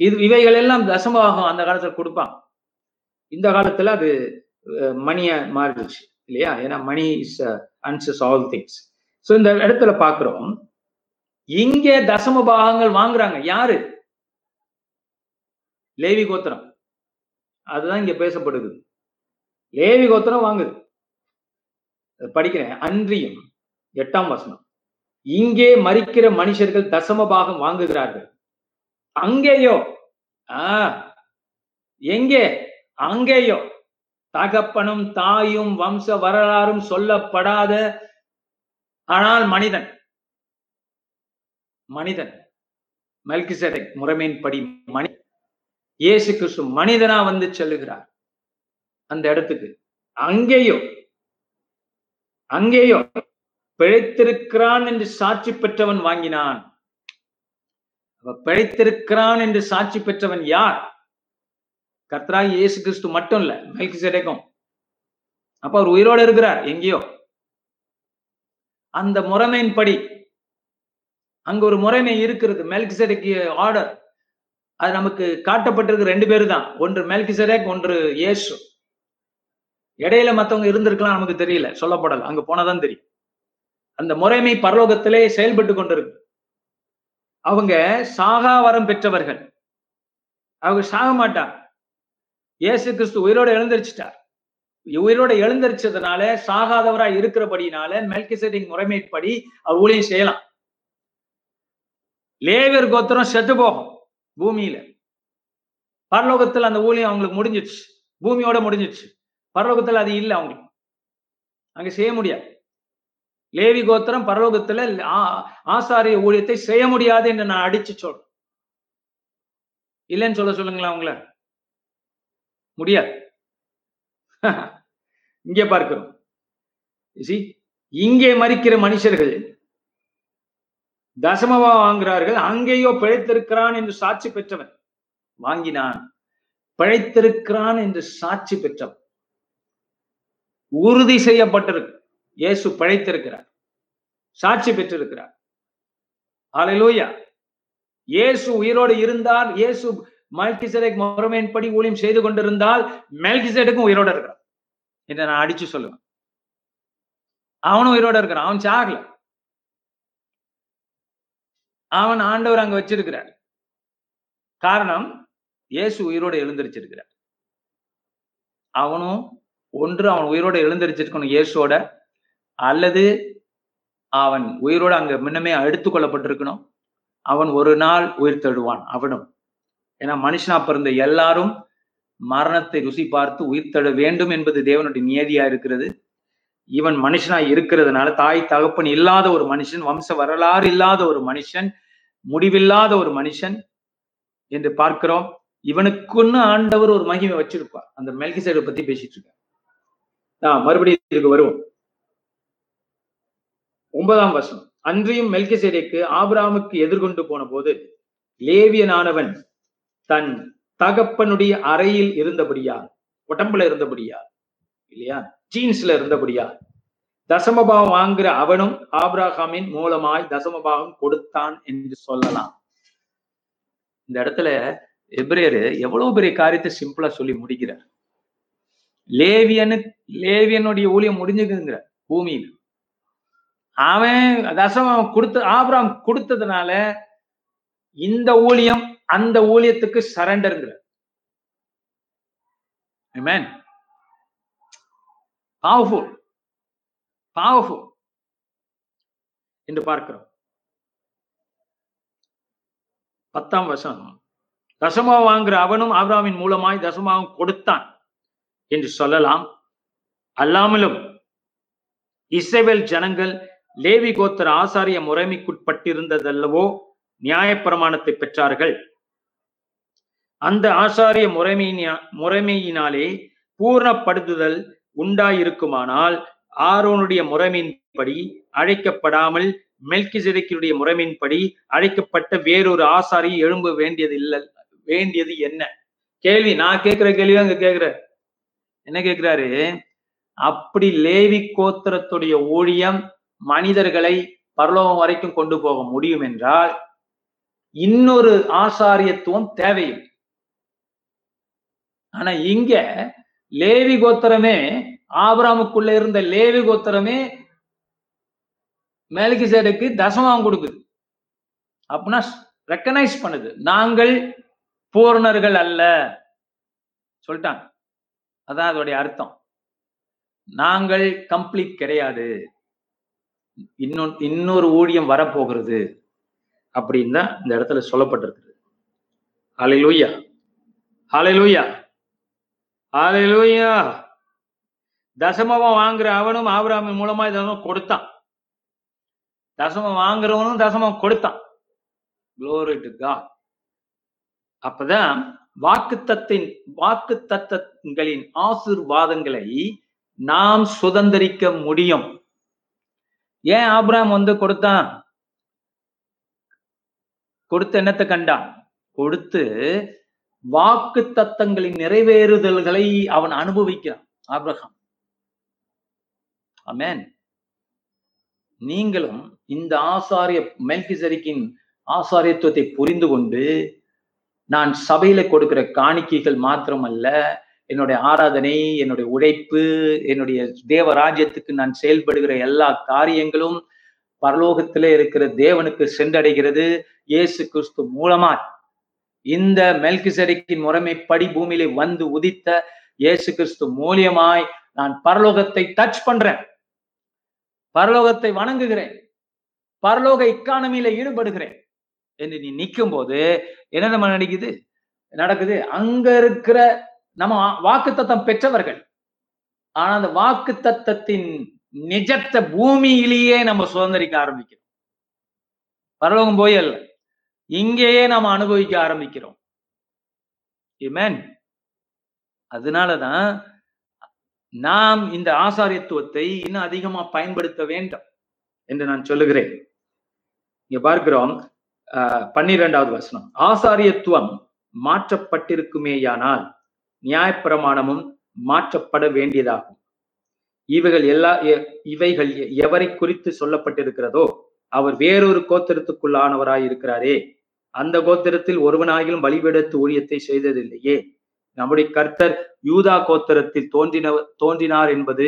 இது இவைகள் எல்லாம் தசமபாகம் அந்த காலத்துல கொடுப்பாங்க. இந்த காலத்துல அது மணியா மாறிடுச்சு இல்லையா? ஏன்னா money is answers all things so இந்த இடத்துல பாக்குறோம். இங்கே தசம பாகங்கள் வாங்குறாங்க. யாரு? லேவி கோத்திரம். அதுதான் இங்க பேசப்படுது. லேவி கோத்திரம் வாங்குது. படிக்கிறேன். அன்றியும் எட்டாம் வசனம். இங்கே மறிக்கிற மனுஷர்கள் தசம பாகம் வாங்குகிறார்கள். அங்கேயோ ஆ எங்கே? அங்கேயோ. தகப்பனும் தாயும் வம்ச வரலாறும் சொல்லப்படாத ஆனால் மனிதன். மனிதன். மெல்கிசெதேக் முறைமையின்படி மணி இயேசு கிறிஸ்து மனிதனா வந்து செல்லுகிறார். அந்த இடத்துக்கு. அங்கேயோ அங்கேயோ பிழைத்திருக்கிறான் என்று சாட்சி பெற்றவன் வாங்கினான். அவ பிழைத்திருக்கிறான் என்று சாட்சி பெற்றவன் யார்? கர்த்தராக இயேசு கிறிஸ்து மட்டும் இல்ல மெல்கிசெதேக்கும். அப்ப அவர் உயிரோடு இருக்கிறார் எங்கேயோ. அந்த முறைமையின்படி அங்க ஒரு முறைமை இருக்கிறது. மெல்கிசெடேக் ஆர்டர் அது நமக்கு காட்டப்பட்டிருக்கு ரெண்டு பேரு தான் ஒன்று மெல்கிசடக் ஒன்று இயேசு. இடையில மத்தவங்க இருந்திருக்கலாம் நமக்கு தெரியல. சொல்லப்படல. அங்க போனதான் தெரியும். அந்த முறைமை பரலோகத்திலே செயல்பட்டு கொண்டிருக்கு. அவங்க சாகாவரம் பெற்றவர்கள். அவங்க சாக மாட்டார் இயேசு கிறிஸ்து உயிரோட எழுந்திருச்சிட்டார். உயிரோட எழுந்தரிச்சதுனால சாகாதவரா இருக்கிறபடினால மெல்கிசடிங் முறைமைப்படி அவர் ஊழியம் செய்யலாம். லேவியர் கோத்திரம் செத்து போகும் பூமியில. பரலோகத்துல அந்த ஊழியம் அவங்களுக்கு முடிஞ்சிடுச்சு. பூமியோட முடிஞ்சிடுச்சு. பரலோகத்துல அது இல்லை அவங்களுக்கு. அங்க செய்ய முடியாது. லேவி கோத்திரம் பரலோகத்துல ஆசாரிய ஊழியத்தை செய்ய முடியாது என்று நான் அடிச்சு சொல்றேன் இல்லைன்னு சொல்ல சொல்லுங்களேன் அவங்கள. முடியாது. இங்கே பார்க்கிறோம். இங்கே மறிக்கிற மனுஷர்கள் தசமவா வாங்குகிறார்கள். அங்கேயோ பிழைத்திருக்கிறான் என்று சாட்சி பெற்றவன். வாங்கினான். பிழைத்திருக்கிறான் என்று சாட்சி பெற்றவன். உறுதி செய்யப்பட்டிருக்கு. இயேசு பிழைத்திருக்கிறார். சாட்சி பெற்றிருக்கிறார். ஆலையிலூயா இயேசு உயிரோடு இருந்தால் இயேசு மெல்கிசடேக் முறைமையின் படி ஊழியம் செய்து கொண்டிருந்தால் மெல்கிசெதேக்கும் உயிரோட இருக்கிறான். என்று நான் அடிச்சு சொல்லுவேன். அவனும் உயிரோட இருக்கிறான். அவன் சாகல. அவன் ஆண்டவர் அங்க வச்சிருக்கிறார். காரணம் இயேசு உயிரோட எழுந்திருச்சிருக்கிறார். அவனும் ஒன்று அவன் உயிரோட எழுந்திருச்சிருக்கணும் இயேசுவோட அல்லது அவன் உயிரோட அங்க முன்னமே அடுத்து கொள்ளப்பட்டிருக்கணும் அவன் ஒரு நாள் உயிர் தழுவான் அவனும். ஏன்னா மனுஷனா பிறந்த எல்லாரும் மரணத்தை ருசி பார்த்து உயிர் தழ வேண்டும் என்பது தேவனுடைய நியதியா இருக்கிறது. இவன் மனுஷனா இருக்கிறதுனால தாய் தகப்பன் இல்லாத ஒரு மனுஷன் வம்ச வரலாறு இல்லாத ஒரு மனுஷன் முடிவில்லாத ஒரு மனுஷன் என்று பார்க்கிறோம். இவனுக்குன்னு ஆண்டவர் ஒரு மகிமை வச்சிருப்பார். அந்த மெல்கிசேடை பத்தி பேசிட்டு இருக்க நான் மறுபடியும் இதுக்கு வருவோம். ஒன்பதாம் வருஷம் அன்றியும் மெல்கிசேடேக்கு ஆபிராமுக்கு எதிர்கொண்டு போன போது லேவியனானவன் தன் தகப்பனுடைய அறையில் இருந்தபடியா உடம்புல இருந்தபடியா இல்லையா? ஜீன்ஸ்ல இருந்தபடியா? தசமபாவம் வாங்குற அவனும் ஆப்ராஹாமின் மூலமாய் தசமபாவம் கொடுத்தான் என்று சொல்லலாம். இந்த இடத்துல எப்ரேரு எவ்வளவு பெரிய காரியத்தை சிம்பிளா சொல்லி முடிக்கிறார். லேவியனு லேவியனுடைய ஊழியம் முடிஞ்சுக்குங்கிற பூமியில். அவன் தசமம் கொடுத்த ஆபராம் கொடுத்ததுனால இந்த ஊழியம் அந்த ஊழியத்துக்கு சரண்டருங்கிற பவர்ஃபுல் பவர்ஃபுல் என்று பார்க்கிறோம். பத்தாம் வசனம். தசமா வாங்குற அவனும் ஆப்ராமின் மூலமாய் தசமாவும் கொடுத்தான் என்று சொல்லலாம். அல்லாமலும் இஸ்ரவேல் ஜனங்கள் லேவி கோத்திர ஆசாரிய முறைமைக்குட்பட்டிருந்ததல்லவோ நியாயப்பிரமாணத்தை பெற்றார்கள். அந்த ஆசாரிய முறைமையினா முறைமையினாலே பூர்ணப்படுத்துதல் உண்டாயிருக்குமானால் ஆரோனுடைய முறைமையின்படி அழைக்கப்படாமல் மெல்கிசெதேக்கினுடைய முறைமையின்படி அழைக்கப்பட்ட வேறொரு ஆசாரி எழும்ப வேண்டியது இல்லை வேண்டியது என்ன? கேள்வி நான் கேட்கிற கேள்வி அங்க கேட்கிற. என்ன கேட்கிறாரு? அப்படி லேவி கோத்திரத்துடைய ஊழியம் மனிதர்களை பரலோகம் வரைக்கும் கொண்டு போக முடியும் என்றால் இன்னொரு ஆசாரியத்துவம் தேவையில்லை. ஆனா இங்க லேவி கோத்திரமே ஆபராமுக்குள்ள இருந்த லேவி கோத்திரமே மேலிகிசேடுக்கு தசமம் கொடுக்குது. அப்படின்னா ரெக்கனைஸ் பண்ணுது. நாங்கள் பூர்ணர்கள் அல்ல. சொல்லிட்டாங்க. அதான் அதோடைய அர்த்தம். நாங்கள் கம்ப்ளீட் கிடையாது. இன்னொன் இன்னொரு ஊழியம் வரப்போகிறது. அப்படின்னு தான் இந்த இடத்துல சொல்லப்பட்டிருக்குது. அலை லூயா ஆலையிலூயா தசமம் வாங்குற அவனும் ஆபிராமின் மூலமா இதெல்லாம் கொடுத்தான். தசமம் வாங்குறவனும் தசமம் கொடுத்தான். குளோரி டு காட் அப்பதான் வாக்குத்தத்தின் வாக்கு தத்தங்களின் ஆசிர்வாதங்களை நாம் சுதந்திரிக்க முடியும். ஏன் ஆபிரகாம் வந்து கொடுத்தான்? கொடுத்து என்னத்தை கண்டான்? கொடுத்து வாக்கு தத்தங்களின் நிறைவேறுதல்களை அவன் அனுபவிக்கிறான். ஆப்ரஹாம் அமேன் நீங்களும் இந்த ஆசாரிய மெல்கிசரிக்கின் ஆசாரியத்துவத்தை புரிந்து கொண்டு நான் சபையில கொடுக்கிற காணிக்கைகள் மாத்திரமல்ல என்னுடைய ஆராதனை என்னுடைய உழைப்பு என்னுடைய தேவ ராஜ்யத்துக்கு நான் செயல்படுகிற எல்லா காரியங்களும் பரலோகத்திலே இருக்கிற தேவனுக்கு சென்றடைகிறது. இயேசு கிறிஸ்து மூலமா இந்த மெல்கிசரிக்கின் முறைமைப்படி பூமியிலே வந்து உதித்த இயேசு கிறிஸ்து மூலியமாய் நான் பரலோகத்தை டச் பண்றேன். பரலோகத்தை வணங்குகிறேன். பரலோக இக்கானமியில ஈடுபடுகிறேன். என்று நீ நிற்கும் போது என்ன நம்ம நடக்குது நடக்குது? அங்க இருக்கிற நம்ம வாக்கு தத்தம் பெற்றவர்கள். ஆனா அந்த வாக்கு தத்தத்தின் நிஜத்தை பூமியிலேயே நம்ம சுதந்திரிக்க ஆரம்பிக்கிறோம். பரலோகம் போய் அல்ல. இங்கேயே நாம அனுபவிக்க ஆரம்பிக்கிறோம். Amen. அதனாலதான் நாம் இந்த ஆசாரியத்துவத்தை இன்னும் அதிகமா பயன்படுத்த வேண்டும் என்று நான் சொல்லுகிறேன். இங்க பார்க்கிறோம் ஆஹ் பன்னிரெண்டாவது வசனம். ஆசாரியத்துவம் மாற்றப்பட்டிருக்குமேயானால் நியாயப்பிரமாணமும் மாற்றப்பட வேண்டியதாகும். இவைகள் எல்லா இவைகள் எவரை குறித்து சொல்லப்பட்டிருக்கிறதோ அவர் வேறொரு கோத்திரத்துக்குள்ளானவராய் இருக்கிறாரே அந்த கோத்திரத்தில் ஒருவனாகிலும் பலிபீடத்து ஊழியத்தை செய்ததில்லையே. நம்முடைய கர்த்தர் யூதா கோத்திரத்தில் தோன்றின தோன்றினார் என்பது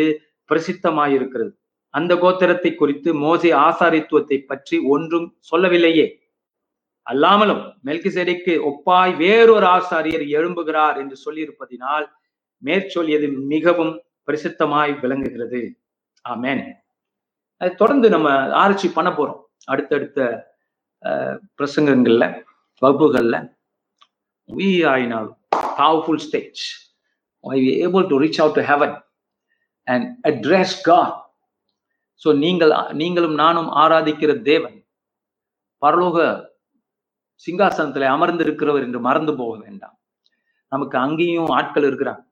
பிரசித்தமாயிருக்கிறது. அந்த கோத்திரத்தை குறித்து மோசே ஆசாரித்துவத்தை பற்றி ஒன்றும் சொல்லவில்லையே. அல்லாமலும் மெல்கிசேடைக்கு ஒப்பாய் வேறொரு ஆசாரியர் எழும்புகிறார் என்று சொல்லியிருப்பதினால் மேற்சொல்லியது மிகவும் பிரசித்தமாய் விளங்குகிறது. ஆமேன். அது தொடர்ந்து நம்ம ஆராய்ச்சி பண்ண போறோம். அடுத்தடுத்த பிரசங்கங்கள்ல வகுப்புகளில் we ஆயினால் powerful stage I we able to reach out to heaven and address கா ஸோ நீங்கள் நீங்களும் நானும் ஆராதிக்கிற தேவன் பரலோக சிங்காசனத்தில் அமர்ந்திருக்கிறவர் என்று மறந்து போக வேண்டாம். நமக்கு அங்கேயும் ஆட்கள் இருக்கிறாங்க.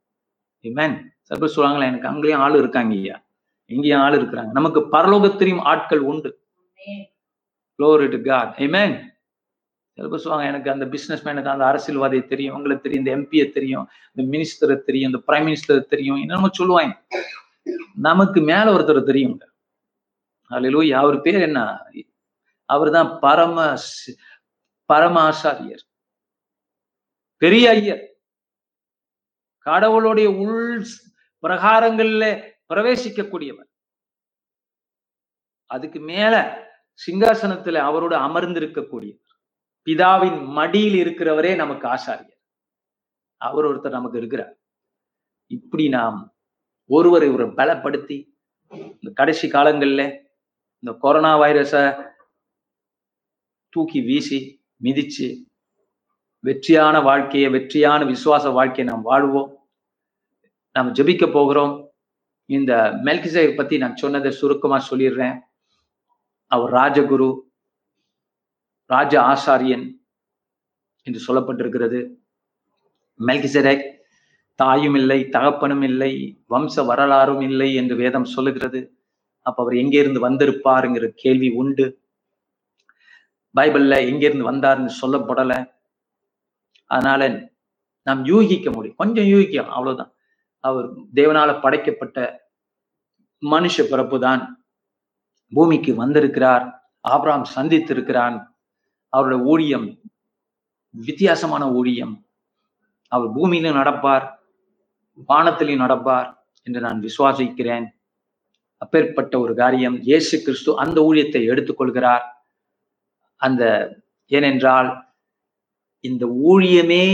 Amen. சில பேர் சொல்லுவாங்களே எனக்கு அங்கேயும் ஆள் இருக்காங்க ஐயா. இங்கேயும் ஆள் இருக்கிறாங்க. நமக்கு பரலோகத்திலையும் ஆட்கள் உண்டு. Glory to God Amen. சில பேர் சொல்லுவாங்க எனக்கு அந்த பிசினஸ் மேனுக்கு அந்த அரசியல்வாதியை தெரியும் உங்களுக்கு தெரியும் இந்த எம்பியை தெரியும் இந்த மினிஸ்டரை தெரியும் இந்த பிரைம் மினிஸ்டர் தெரியும் என்னமோ சொல்லுவாங்க. நமக்கு மேல ஒருத்தர் தெரியும். அல்லேலூயா அவர் பேர் என்ன? அவர்தான் பரம பரம ஆசாரியர். பெரிய ஐயர். கடவுளுடைய உள் பிரகாரங்கள்ல பிரவேசிக்கக்கூடியவர். அதுக்கு மேல சிங்காசனத்துல அவரோடு அமர்ந்திருக்கக்கூடியவர். பிதாவின் மடியில் இருக்கிறவரே நமக்கு ஆசாரியர். அவர் ஒருத்தர் நமக்கு இருக்கிறார். இப்படி நாம் ஒருவரை ஒரு பலப்படுத்தி இந்த கடைசி காலங்கள்ல இந்த கொரோனா வைரஸை தூக்கி வீசி மிதிச்சு வெற்றியான வாழ்க்கையை வெற்றியான விசுவாச வாழ்க்கையை நாம் வாழ்வோம். நாம் ஜெபிக்க போகிறோம். இந்த மெல்கிசை பத்தி நான் சொன்னதை சுருக்கமா சொல்லிடுறேன். அவர் ராஜகுரு ராஜ ஆசாரியன் என்று சொல்லப்பட்டிருக்கிறது. மெல்கிசெடேக் தாயும் இல்லை தகப்பனும் இல்லை வம்ச வரலாறும் இல்லை என்று வேதம் சொல்லுகிறது. அப்ப அவர் எங்கே இருந்து வந்திருப்பாருங்கிற கேள்வி உண்டு. பைபிள்ல எங்கிருந்து வந்தாருன்னு சொல்லப்படல. அதனால நாம் யூகிக்க முடியும். கொஞ்சம் யூகிக்கலாம் அவ்வளவுதான். அவர் தேவனால படைக்கப்பட்ட மனுஷ பிறப்பு தான் பூமிக்கு வந்திருக்கிறார் ஆப்ராம் சந்தித்திருக்கிறான். அவருடைய ஊழியம் வித்தியாசமான ஊழியம். அவர் பூமியிலும் நடப்பார் வானத்திலையும் நடப்பார் என்று நான் விசுவாசிக்கிறேன். அப்பேற்பட்ட ஒரு காரியம் இயேசு கிறிஸ்து அந்த ஊழியத்தை எடுத்துக்கொள்கிறார் அந்த ஏனென்றால் இந்த ஊழியமே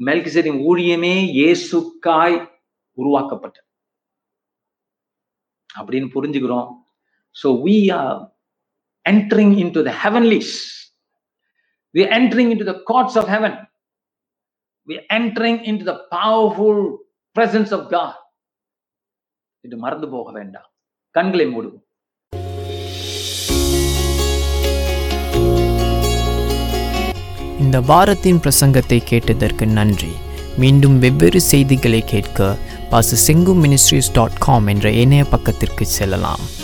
மெல்கிசரின் ஊழியமே இயேசுக்காய் உருவாக்கப்பட்டது. அப்படின்னு புரிஞ்சுக்கிறோம். So we are entering into the heavenlies. Heavenlies we entering into the courts of of heaven we entering into the the powerful presence of இது மறந்து போக வேண்டாம். கண்களை மூடுவோம். இந்த வாரத்தின் பிரசங்கத்தை கேட்டதற்கு நன்றி. மீண்டும் வெவ்வேறு செய்திகளை கேட்க பாச செங்கு மினிஸ்ட்ரிஸ் டாட் காம் என்ற இணைய பக்கத்திற்கு செல்லலாம்.